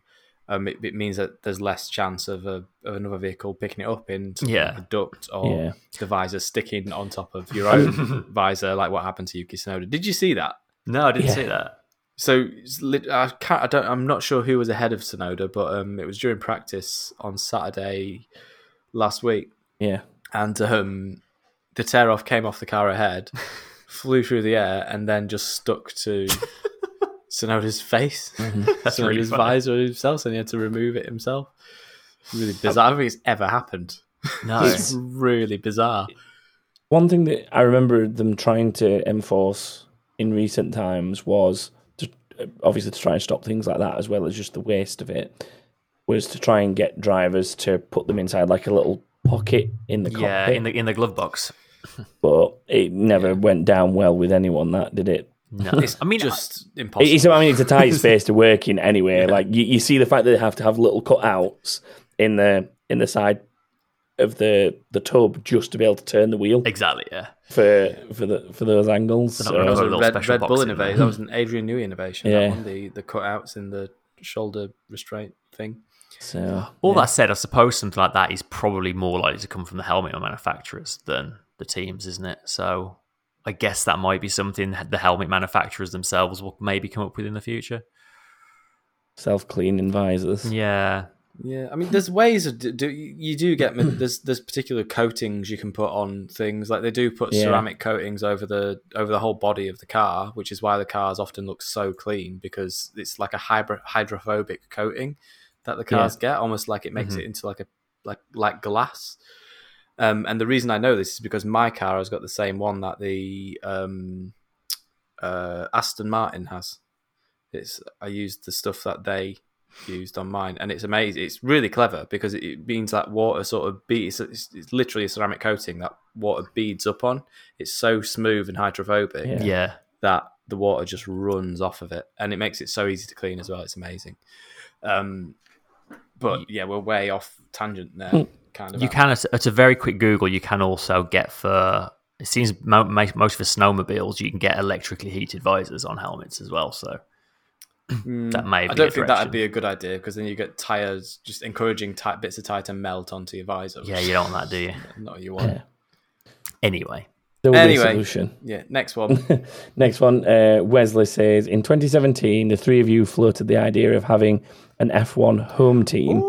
um, it, it means that there's less chance of, a, of another vehicle picking it up in Yeah. a duct or Yeah. the visor sticking on top of your own visor, like what happened to Yuki Tsunoda. Did you see that? No, I didn't Yeah. see that. So I can't. I don't. I'm not sure who was ahead of Tsunoda, but um, it was during practice on Saturday last week, Yeah. and um, the tear off came off the car ahead, flew through the air, and then just stuck to Tsunoda's face, That's Tsunoda's really visor himself, and he had to remove it himself. Really bizarre. I don't think it's ever happened. No. It's really bizarre. One thing that I remember them trying to enforce in recent times was obviously to try and stop things like that as well as just the waste of it was to try and get drivers to put them inside like a little pocket in the yeah, cockpit. in the in the glove box. but it never went down well with anyone that did it. No, I mean, Just impossible. It's, I mean, it's a tight space to work in anyway. Like you, you see the fact that they have to have little cutouts in the in the side of the the tub just to be able to turn the wheel exactly. Yeah, for for the for those angles. They're not So- That was a a Red, Red Bull innovation. That was an Adrian Newey innovation. Yeah. That one, the the cutouts in the shoulder restraint thing. So All yeah. that said, I suppose something like that is probably more likely to come from the helmet manufacturers than the teams, isn't it? So I guess that might be something the helmet manufacturers themselves will maybe come up with in the future. self cleaning visors. Yeah, Yeah, I mean, there's ways of do, you do get there's there's particular coatings you can put on things like they do put Yeah. ceramic coatings over the over the whole body of the car, which is why the cars often look so clean because it's like a hydro, hydrophobic coating that the cars get, almost like it makes Mhm. it into like a like like glass. Um, and the reason I know this is because my car has got the same one that the um, uh, Aston Martin has. It's I used the stuff that they used on mine, and it's amazing. It's really clever because it, it means that water sort of beads. It's, it's literally a ceramic coating that water beads up on. It's so smooth and hydrophobic Yeah. yeah. that the water just runs off of it, and it makes it so easy to clean as well. It's amazing. Um, but yeah, we're way off tangent there. Kind of. You can at at a very quick Google. You can also get for it seems mo- mo- most for snowmobiles you can get electrically heated visors on helmets as well. So Mm, that may I don't a think that'd be a good idea because then you get tires just encouraging ti- bits of tire to melt onto your visor. yeah, you don't want that, do you? Not what you want. Yeah. Anyway, There will Anyway. be a solution. Yeah. Next one. Next one, uh, Wesley says in 2017, the three of you floated the idea of having an F1 home team,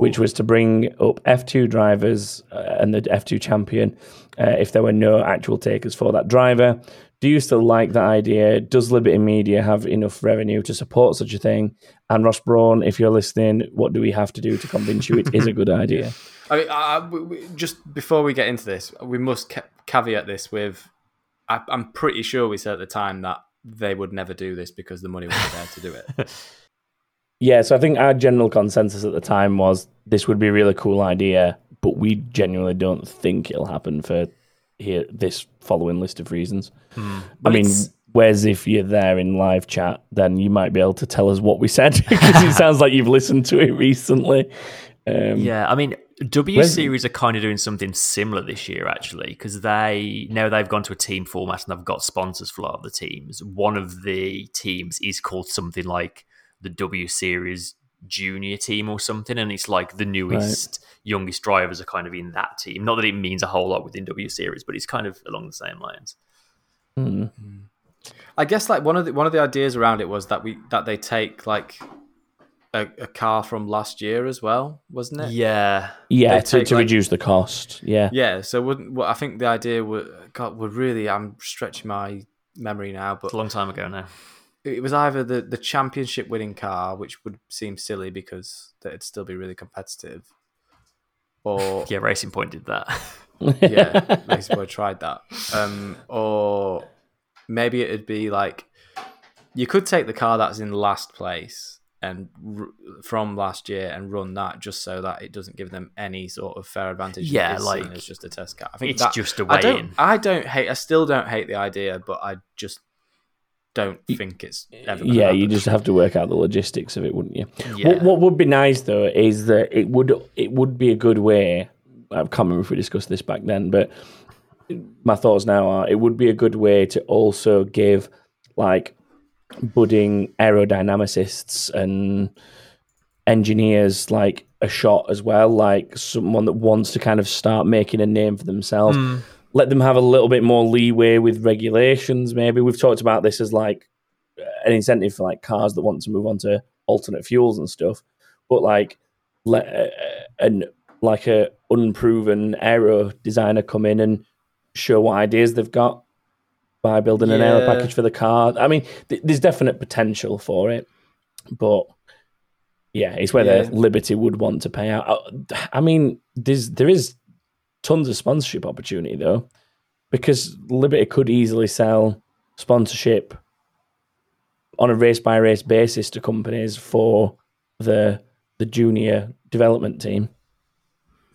which was to bring up F2 drivers uh, and the F2 champion uh, if there were no actual takers for that driver. Do you still like that idea? Does Liberty Media have enough revenue to support such a thing? And Ross Brawn, if you're listening, what do we have to do to convince you it is a good idea? I mean, I, I- we- just before we get into this, we must ca- caveat this with I, I'm pretty sure we said at the time that they would never do this because the money wasn't there to do it. Yeah, so I think our general consensus at the time was this would be a really cool idea, but we genuinely don't think it'll happen for here this following list of reasons. I Hmm. Mean, it's- whereas if you're there in live chat, then you might be able to tell us what we said because it sounds like you've listened to it recently. Um, Yeah, I mean, W Where's- Series are kind of doing something similar this year, actually, because they now they've gone to a team format and they've got sponsors for a lot of the teams. One of the teams is called something like the W Series Junior team or something, and it's like the newest, youngest drivers are kind of in that team. Not that it means a whole lot within W Series, but it's kind of along the same lines. hmm. I guess like one of the one of the ideas around it was that we that they take like a, a car from last year as well, wasn't it? Yeah, Yeah, to, take, to like- reduce the cost. Yeah. Yeah. So wouldn't well, I think the idea would God would really I'm stretching my memory now, but it's a long time ago now. It was either the, the championship winning car, which would seem silly because it'd still be really competitive, or Yeah, Racing Point did that. yeah, Racing Point tried that, um, or maybe it'd be like you could take the car that's in last place and r- from last year and run that just so that it doesn't give them any sort of fair advantage. Yeah, it's like, as just a test car. I think it's that, just a way don't, in. I don't hate. I still don't hate the idea, but I just don't think it's ever. Yeah, you just have to work out the logistics of it, wouldn't you? Yeah. What, what would be nice though is that it would it would be a good way. I can't remember if we discussed this back then, but my thoughts now are it would be a good way to also give like budding aerodynamicists and engineers like a shot as well, like someone that wants to kind of start making a name for themselves. Hmm. Let them have a little bit more leeway with regulations. Maybe we've talked about this as like an incentive for like cars that want to move on to alternate fuels and stuff. But like let uh, an like a unproven aero designer come in and show what ideas they've got by building an aero package for the car. I mean, th- there's definite potential for it, but yeah, it's whether Yeah. Liberty would want to pay out. Uh, I mean, there's there is tons of sponsorship opportunity though, because Liberty could easily sell sponsorship on a race by race basis to companies for the the junior development team.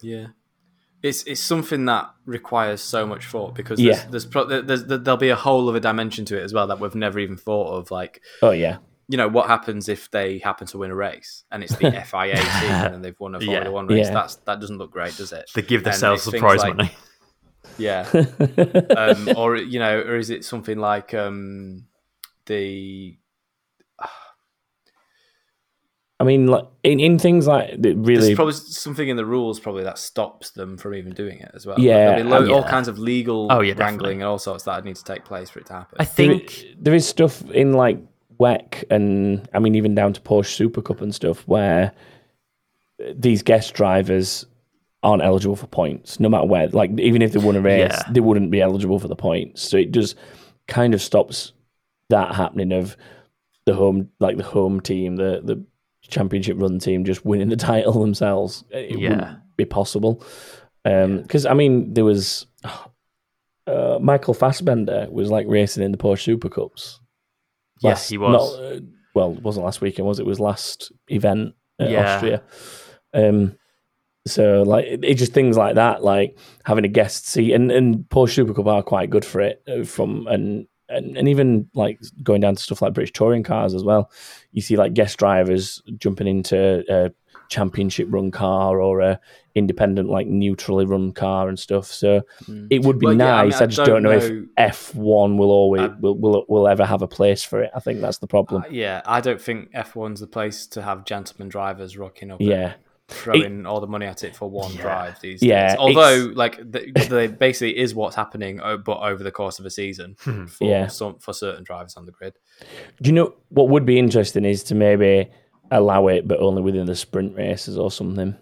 Yeah, it's it's something that requires so much thought because Yeah. there's, there's, there's there'll be a whole other dimension to it as well that we've never even thought of. Like, Oh yeah, you know, what happens if they happen to win a race and it's the FIA team and they've won a Formula Yeah. One race? Yeah. That's that doesn't look great, does it? They give themselves it's the prize like- money. Yeah, um, or you know, or is it something like um, the I mean, like in, in things like that There's really, probably something in the rules probably that stops them from even doing it as well. Yeah, There'll be lo- um, all kinds of legal Oh, yeah, wrangling definitely. and all sorts that need to take place for it to happen. I there, think there is stuff in like WEC and I mean even down to Porsche Super Cup and stuff where these guest drivers aren't eligible for points, no matter where. Like even if they won a race, Yeah. they wouldn't be eligible for the points. So it just kind of stops that happening of the home, like the home team, the the championship run team, just winning the title themselves. It Yeah. wouldn't be possible. Because I mean, there was uh, Michael Fassbender was like racing in the Porsche Super Cups. Yeah, he was. not, uh, well, it wasn't last weekend, was it? It was last event at Yeah. Austria. Um, so like it, it's just things like that, like having a guest seat, and and Porsche Super Cup are quite good for it. uh, From and and, and even like going down to stuff like British touring cars as well. You see like guest drivers jumping into a championship run car or a independent like neutrally run car and stuff. So Mm. it would be Well, yeah, I mean, nice. I I, just don't, don't know, if F one will always I- will, will will ever have a place for it. I think that's the problem. Uh, yeah, I don't think F1's the place to have gentlemen drivers rocking up, yeah, throwing all the money at it for one drive these Yeah, days. Although, like, the, the basically is what's happening, uh, but over the course of a season for Yeah. some for certain drivers on the grid. Do you know what would be interesting is to maybe allow it, but only within the sprint races or something.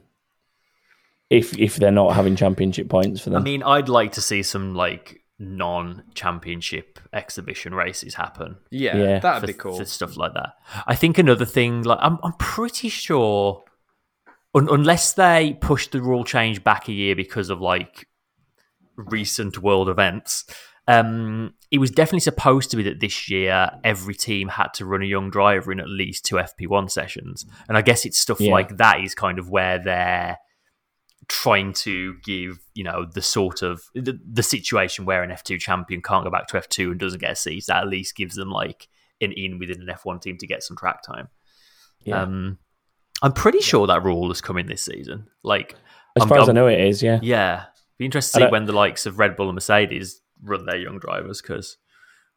If if they're not having championship points for them, I mean, I'd like to see some like non-championship exhibition races happen. Yeah, Yeah. that'd for, be cool. for stuff like that. I think another thing, like I'm, I'm pretty sure, un- unless they push the rule change back a year because of like recent world events, um, it was definitely supposed to be that this year every team had to run a young driver in at least two FP1 sessions, and I guess it's stuff Yeah. like that is kind of where they're trying to give you know the sort of the, the situation where an F2 champion can't go back to F2 and doesn't get a seat that at least gives them like an in within an F1 team to get some track time. Yeah. Um, I'm pretty sure that rule is coming this season. Like, as I'm- far as I I'm- know, it is. Yeah, yeah, be interested to see when the likes of Red Bull and Mercedes run their young drivers because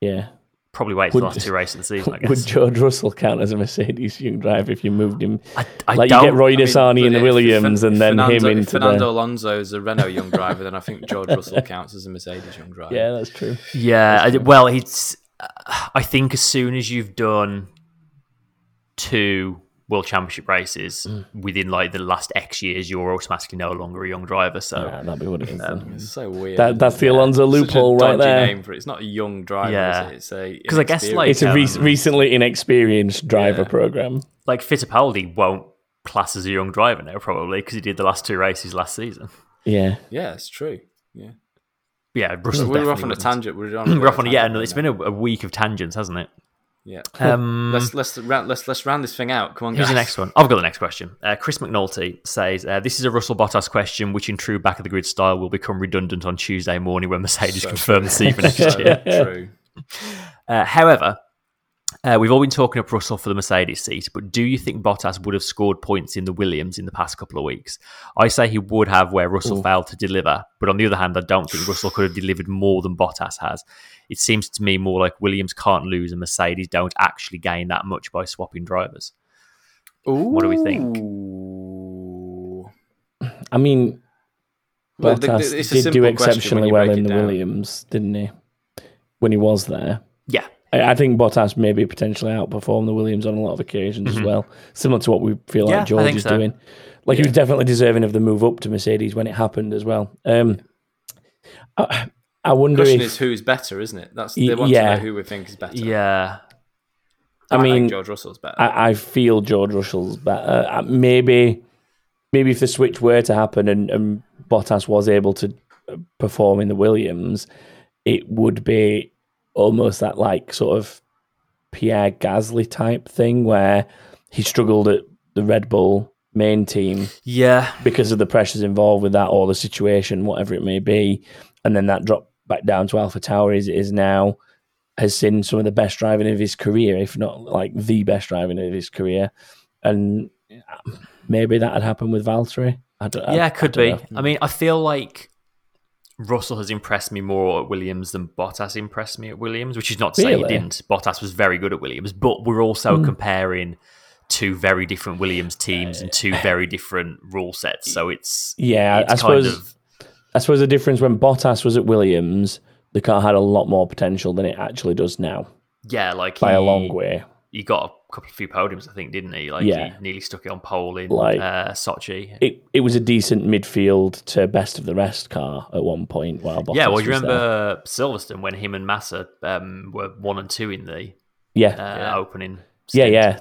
yeah. probably wait till the last two races of the season. I Would. George Russell count as a Mercedes young driver if you moved him? I, I like you get Roy I mean, Nissany in the Williams and then Fernando, him if into Fernando the. Alonso is a Renault young driver, then I think George Russell counts as a Mercedes young driver. Yeah, that's true. Yeah, I, well, it's. I think as soon as you've done two World Championship races Mm. within like the last X years, you're automatically no longer a young driver. So Yeah, that'd be what it is. then. It's so weird. That, that's the Yeah. Alonso Such loophole right dodgy there. Name for it. It's not a young driver. Yeah. is it? It's a 'Cause I guess, like, It's a re- um, recently inexperienced driver Yeah. program. like Fittipaldi won't class as a young driver now, probably because he did the last two races last season. Yeah. yeah, it's true. Yeah, Yeah, Russell. we were off on a wouldn't. tangent. We're on. We're off on a- yeah. tangent No, right it's now. been a, a week of tangents, hasn't it? Yeah. Um, Let's let's round, let's let's round this thing out. Come on, Here's guys. the next one. I've got the next question. Uh, Chris McNulty says, uh, This is a Russell Bottas question, which in true back of the grid style will become redundant on Tuesday morning when Mercedes So confirm the seat for next year. true. Uh, however, uh, we've all been talking up Russell for the Mercedes seat, but do you think Bottas would have scored points in the Williams in the past couple of weeks? I say he would have where Russell Ooh. failed to deliver, but on the other hand, I don't think Russell could have delivered more than Bottas has. It seems to me more like Williams can't lose and Mercedes don't actually gain that much by swapping drivers. What do we think? I mean, Well, the- the- Bottas it's a did do simple question when exceptionally well in the down. Williams, didn't he? When he was there. Yeah, I, I think Bottas maybe potentially outperformed the Williams on a lot of occasions as well, similar to what we feel Mm-hmm. Yeah, like George is so. doing. Like he was definitely deserving of the move up to Mercedes when it happened as well. Um, I, I wonder question if is who's better, isn't it? That's Y- they want yeah. to know who we think is better. Yeah. I think mean, George Russell's better. I, I feel George Russell's better. Uh, maybe, maybe if the switch were to happen and, and Bottas was able to uh, perform in the Williams, it would be almost that like sort of Pierre Gasly type thing where he struggled at the Red Bull main team Yeah. because of the pressures involved with that or the situation, whatever it may be, and then that dropped back down to AlphaTauri as it is now. Has seen some of the best driving of his career, if not like the best driving of his career, and maybe that had happened with Valtteri. I don't, Yeah, I it could don't be. know. I mean, I feel like Russell has impressed me more at Williams than Bottas impressed me at Williams, which is not to say he didn't. Bottas was very good at Williams, but we're also hmm. comparing two very different Williams teams and two uh, very different rule sets. So it's Yeah, I- it's I kind suppose- of I suppose the difference when Bottas was at Williams, the car had a lot more potential than it actually does now yeah, like by he, a long way. He got a couple of few podiums, I think, didn't he? Like Yeah. he nearly stuck it on pole in Like- uh, Sochi. It it was a decent midfield to best of the rest car at one point. While Bottas yeah, well, you was there. remember Silverstone when him and Massa um, were one and two in the Yeah, uh, opening? yeah, stint? yeah,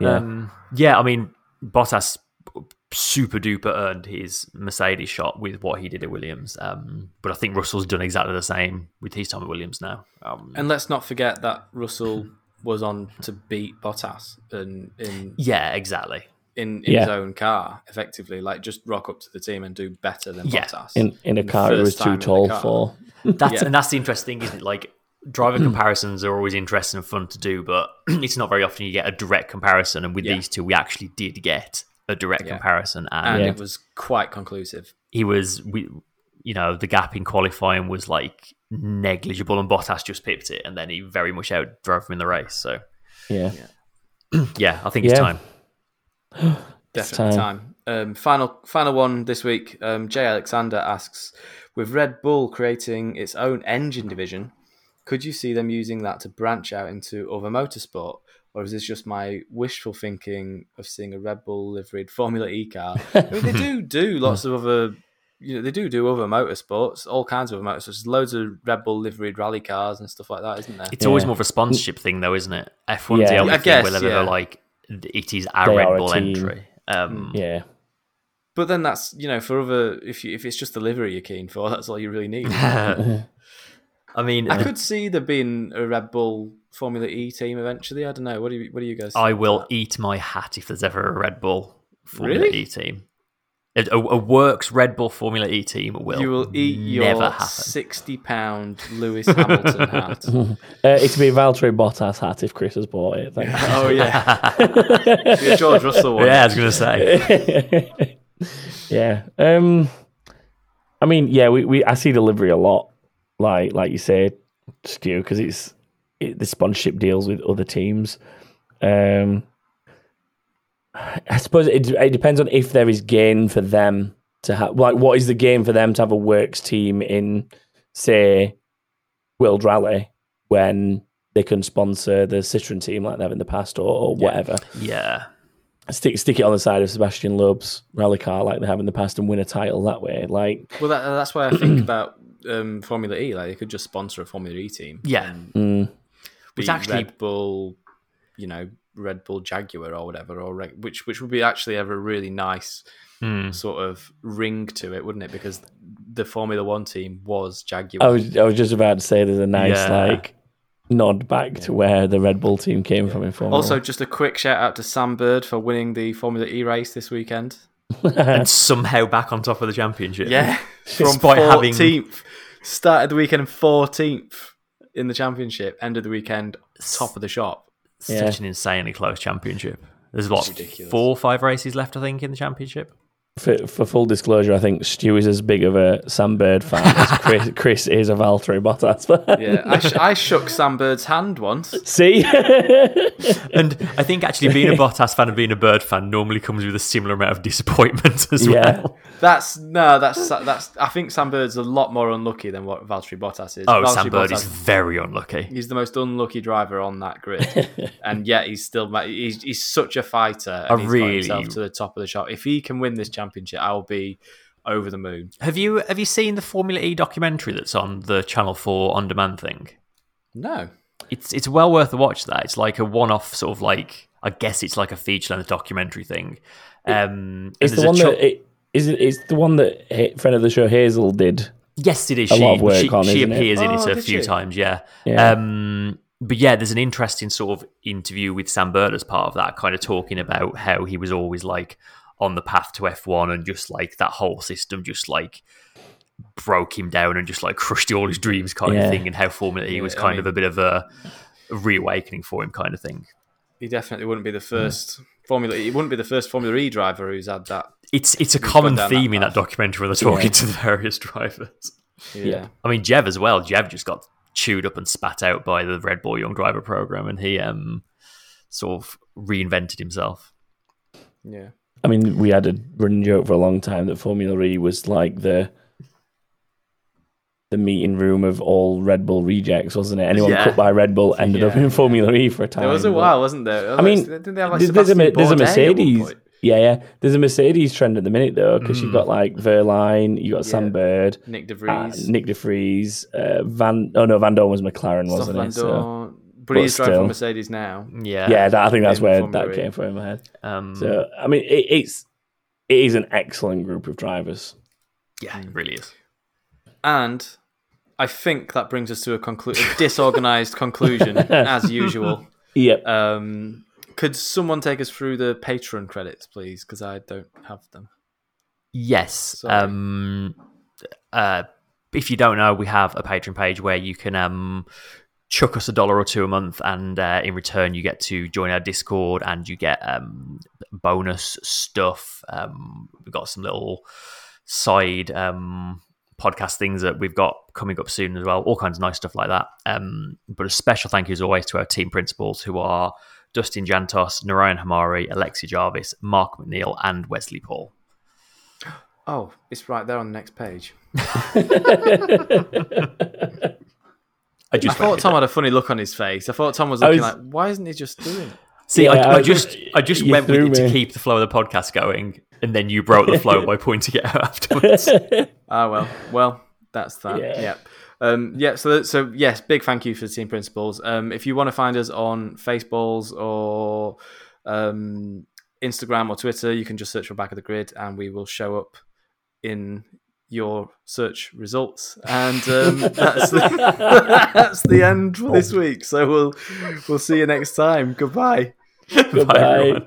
yeah. Um, yeah, I mean, Bottas super duper earned his Mercedes shot with what he did at Williams. Um, but I think Russell's done exactly the same with his time at Williams now. Um, and let's not forget that Russell was on to beat Bottas in in yeah, exactly. in, in his own car, effectively. Like just rock up to the team and do better than Yeah. Bottas. in in a the car it was too tall for. That's Yeah. and that's the interesting, thing, isn't it? Like driver hmm. comparisons are always interesting and fun to do, but it's not very often you get a direct comparison. And with Yeah. these two, we actually did get a direct Yeah. comparison, and and Yeah. it was quite conclusive. he was we you know the gap in qualifying was like negligible and Bottas just pipped it and then he very much outdrove him in the race so Yeah, yeah I think it's Yeah. time Definitely time. Um, final final one this week. Um, Jay Alexander asks, with Red Bull creating its own engine division, could you see them using that to branch out into other motorsport, or is this just my wishful thinking of seeing a Red Bull liveried Formula E car? I mean, they do do lots of other. You know, they do do other motorsports, all kinds of other motorsports. There's loads of Red Bull liveried rally cars and stuff like that, isn't there? it's always more of a sponsorship thing though isn't it F1's Yeah. the only I thing guess, where they're yeah. like it is a They Red are a Bull entry um, yeah. But then that's you know for other if you, if it's just the livery you're keen for, that's all you really need. I mean I could see there being a Red Bull Formula E team eventually. I don't know. What do you What do you guys? I will that? eat my hat if there's ever a Red Bull Formula Really? E team a, a, a works Red Bull Formula E team will You will eat never your happen sixty pound Lewis Hamilton hat. Uh, it'd be a Valtteri Bottas hat if Chris has bought it. Thank you. oh yeah, the George Russell one. yeah I was gonna say yeah. Um. I mean, yeah, we, we I see delivery a lot, like like you say, skew because it's it, the sponsorship deals with other teams. Um. I suppose it, it depends on if there is gain for them to have. Like, what is the gain for them to have a works team in, say, World Rally when they can sponsor the Citroen team like they have in the past or, or whatever yeah stick stick it on the side of Sébastien Loeb's rally car like they have in the past and win a title that way. Like, Well, that, that's why I think about um, Formula E. Like they could just sponsor a Formula E team. Yeah. mm, Which actually- Red Bull, you know, Red Bull Jaguar or whatever, or Re- which which would be actually have a really nice Hmm. sort of ring to it, wouldn't it? Because the Formula One team was Jaguar. I was I was just about to say there's a nice Yeah. like nod back to where the Red Bull team came from in Formula. Also, just a quick shout out to Sam Bird for winning the Formula E race this weekend. and somehow back on top of the championship. Yeah, from Despite having- fourteenth, started the weekend fourteenth in the championship, ended the weekend top of the shop. Such an insanely close championship. There's what ridiculous. four or five races left, I think, in the championship. For, for full disclosure, I think Stu is as big of a Sam Bird fan as Chris, Chris is a Valtteri Bottas fan. Yeah, I, sh- I shook Sam Bird's hand once. See? And I think actually being a Bottas fan and being a Bird fan normally comes with a similar amount of disappointment as Yeah. well. That's no, that's that's. I think Sam Bird's a lot more unlucky than what Valtteri Bottas is. Oh, Valtteri Sam Bird Bottas- is very unlucky. He's the most unlucky driver on that grid, and yet he's still he's, he's such a fighter. And I he's got really- himself to the top of the shop. If he can win this championship, I'll be over the moon. Have you have you seen the Formula E documentary that's on the Channel Four on demand thing? No, It's it's well worth a watch. That it's like a one off sort of like I guess it's like a feature length documentary thing. Um, It's the one cho- that it, is it, it's the one that Ha- friend of the show Hazel did. Yes, it is. a she lot of work she, on, she isn't it? appears in Oh, it a few she? times. Yeah. Yeah. Um, but yeah, there's an interesting sort of interview with Sam Bird as part of that, kind of talking about how he was always like on the path to F1 and just like that whole system just like broke him down and just like crushed all his dreams kind Yeah. of thing and how Formula E Yeah, was I kind of a bit of a reawakening for him kind of thing. he definitely wouldn't be the first Formula. He wouldn't be the first Formula E driver who's had that. It's it's a common gone down that theme in that documentary where they're talking Yeah. to the various drivers. Yeah, Yeah. I mean, Jev as well. Jev just got chewed up and spat out by the Red Bull Young Driver program, and he um sort of reinvented himself. yeah. I mean, we had a running joke for a long time that Formula E was like the the meeting room of all Red Bull rejects, wasn't it? Anyone Yeah. cut by Red Bull ended up in Formula E for a time. There was a but- while, wasn't there? I mean, didn't they have like there's, there's a, there's a Bourdais at one Mercedes. Yeah, yeah. There's a Mercedes trend at the minute though, because you've got like Wehrlein, you got Yeah. Sam Bird, Nick De uh, Vries, Nick De Vries, uh, Van. Oh no, Vandoorne was McLaren, wasn't Van it? So, Dorn, but, but he's driving still. for Mercedes now. Yeah, yeah, that, I think that's in where Formula that E. came from in my head. um, So I mean, it, it's it is an excellent group of drivers. yeah, it really is. And I think that brings us to a, conclu- a disorganized conclusion, as usual. Yep. Um, could someone take us through the Patreon credits, please? Because I don't have them. Yes. Sorry. Um, uh, if you don't know, we have a Patreon page where you can um, chuck us a dollar or two a month, and uh, in return, you get to join our Discord and you get um, bonus stuff. Um, we've got some little side um, podcast things that we've got coming up soon as well, all kinds of nice stuff like that. Um, but a special thank you as always to our team principals who are Dustin Jantos, Narayan Hamari, Alexi Jarvis, Mark McNeil, and Wesley Paul. Oh, it's right there on the next page. I I thought Tom with had a funny look on his face. I thought Tom was looking was- like, why isn't he just doing it? See, Yeah, I, I I just I just went with threw it to keep the flow of the podcast going, and then you broke the flow by pointing it out afterwards. Ah, well, well, that's that. Yeah. Yeah. Um, yeah, so so yes, big thank you for the team principals. Um, if you want to find us on Faceballs or um, Instagram or Twitter, you can just search for Back of the Grid, and we will show up in your search results. And um, that's the, that's the end for this week. So we'll we'll see you next time. Goodbye. Bye, Goodbye. everyone.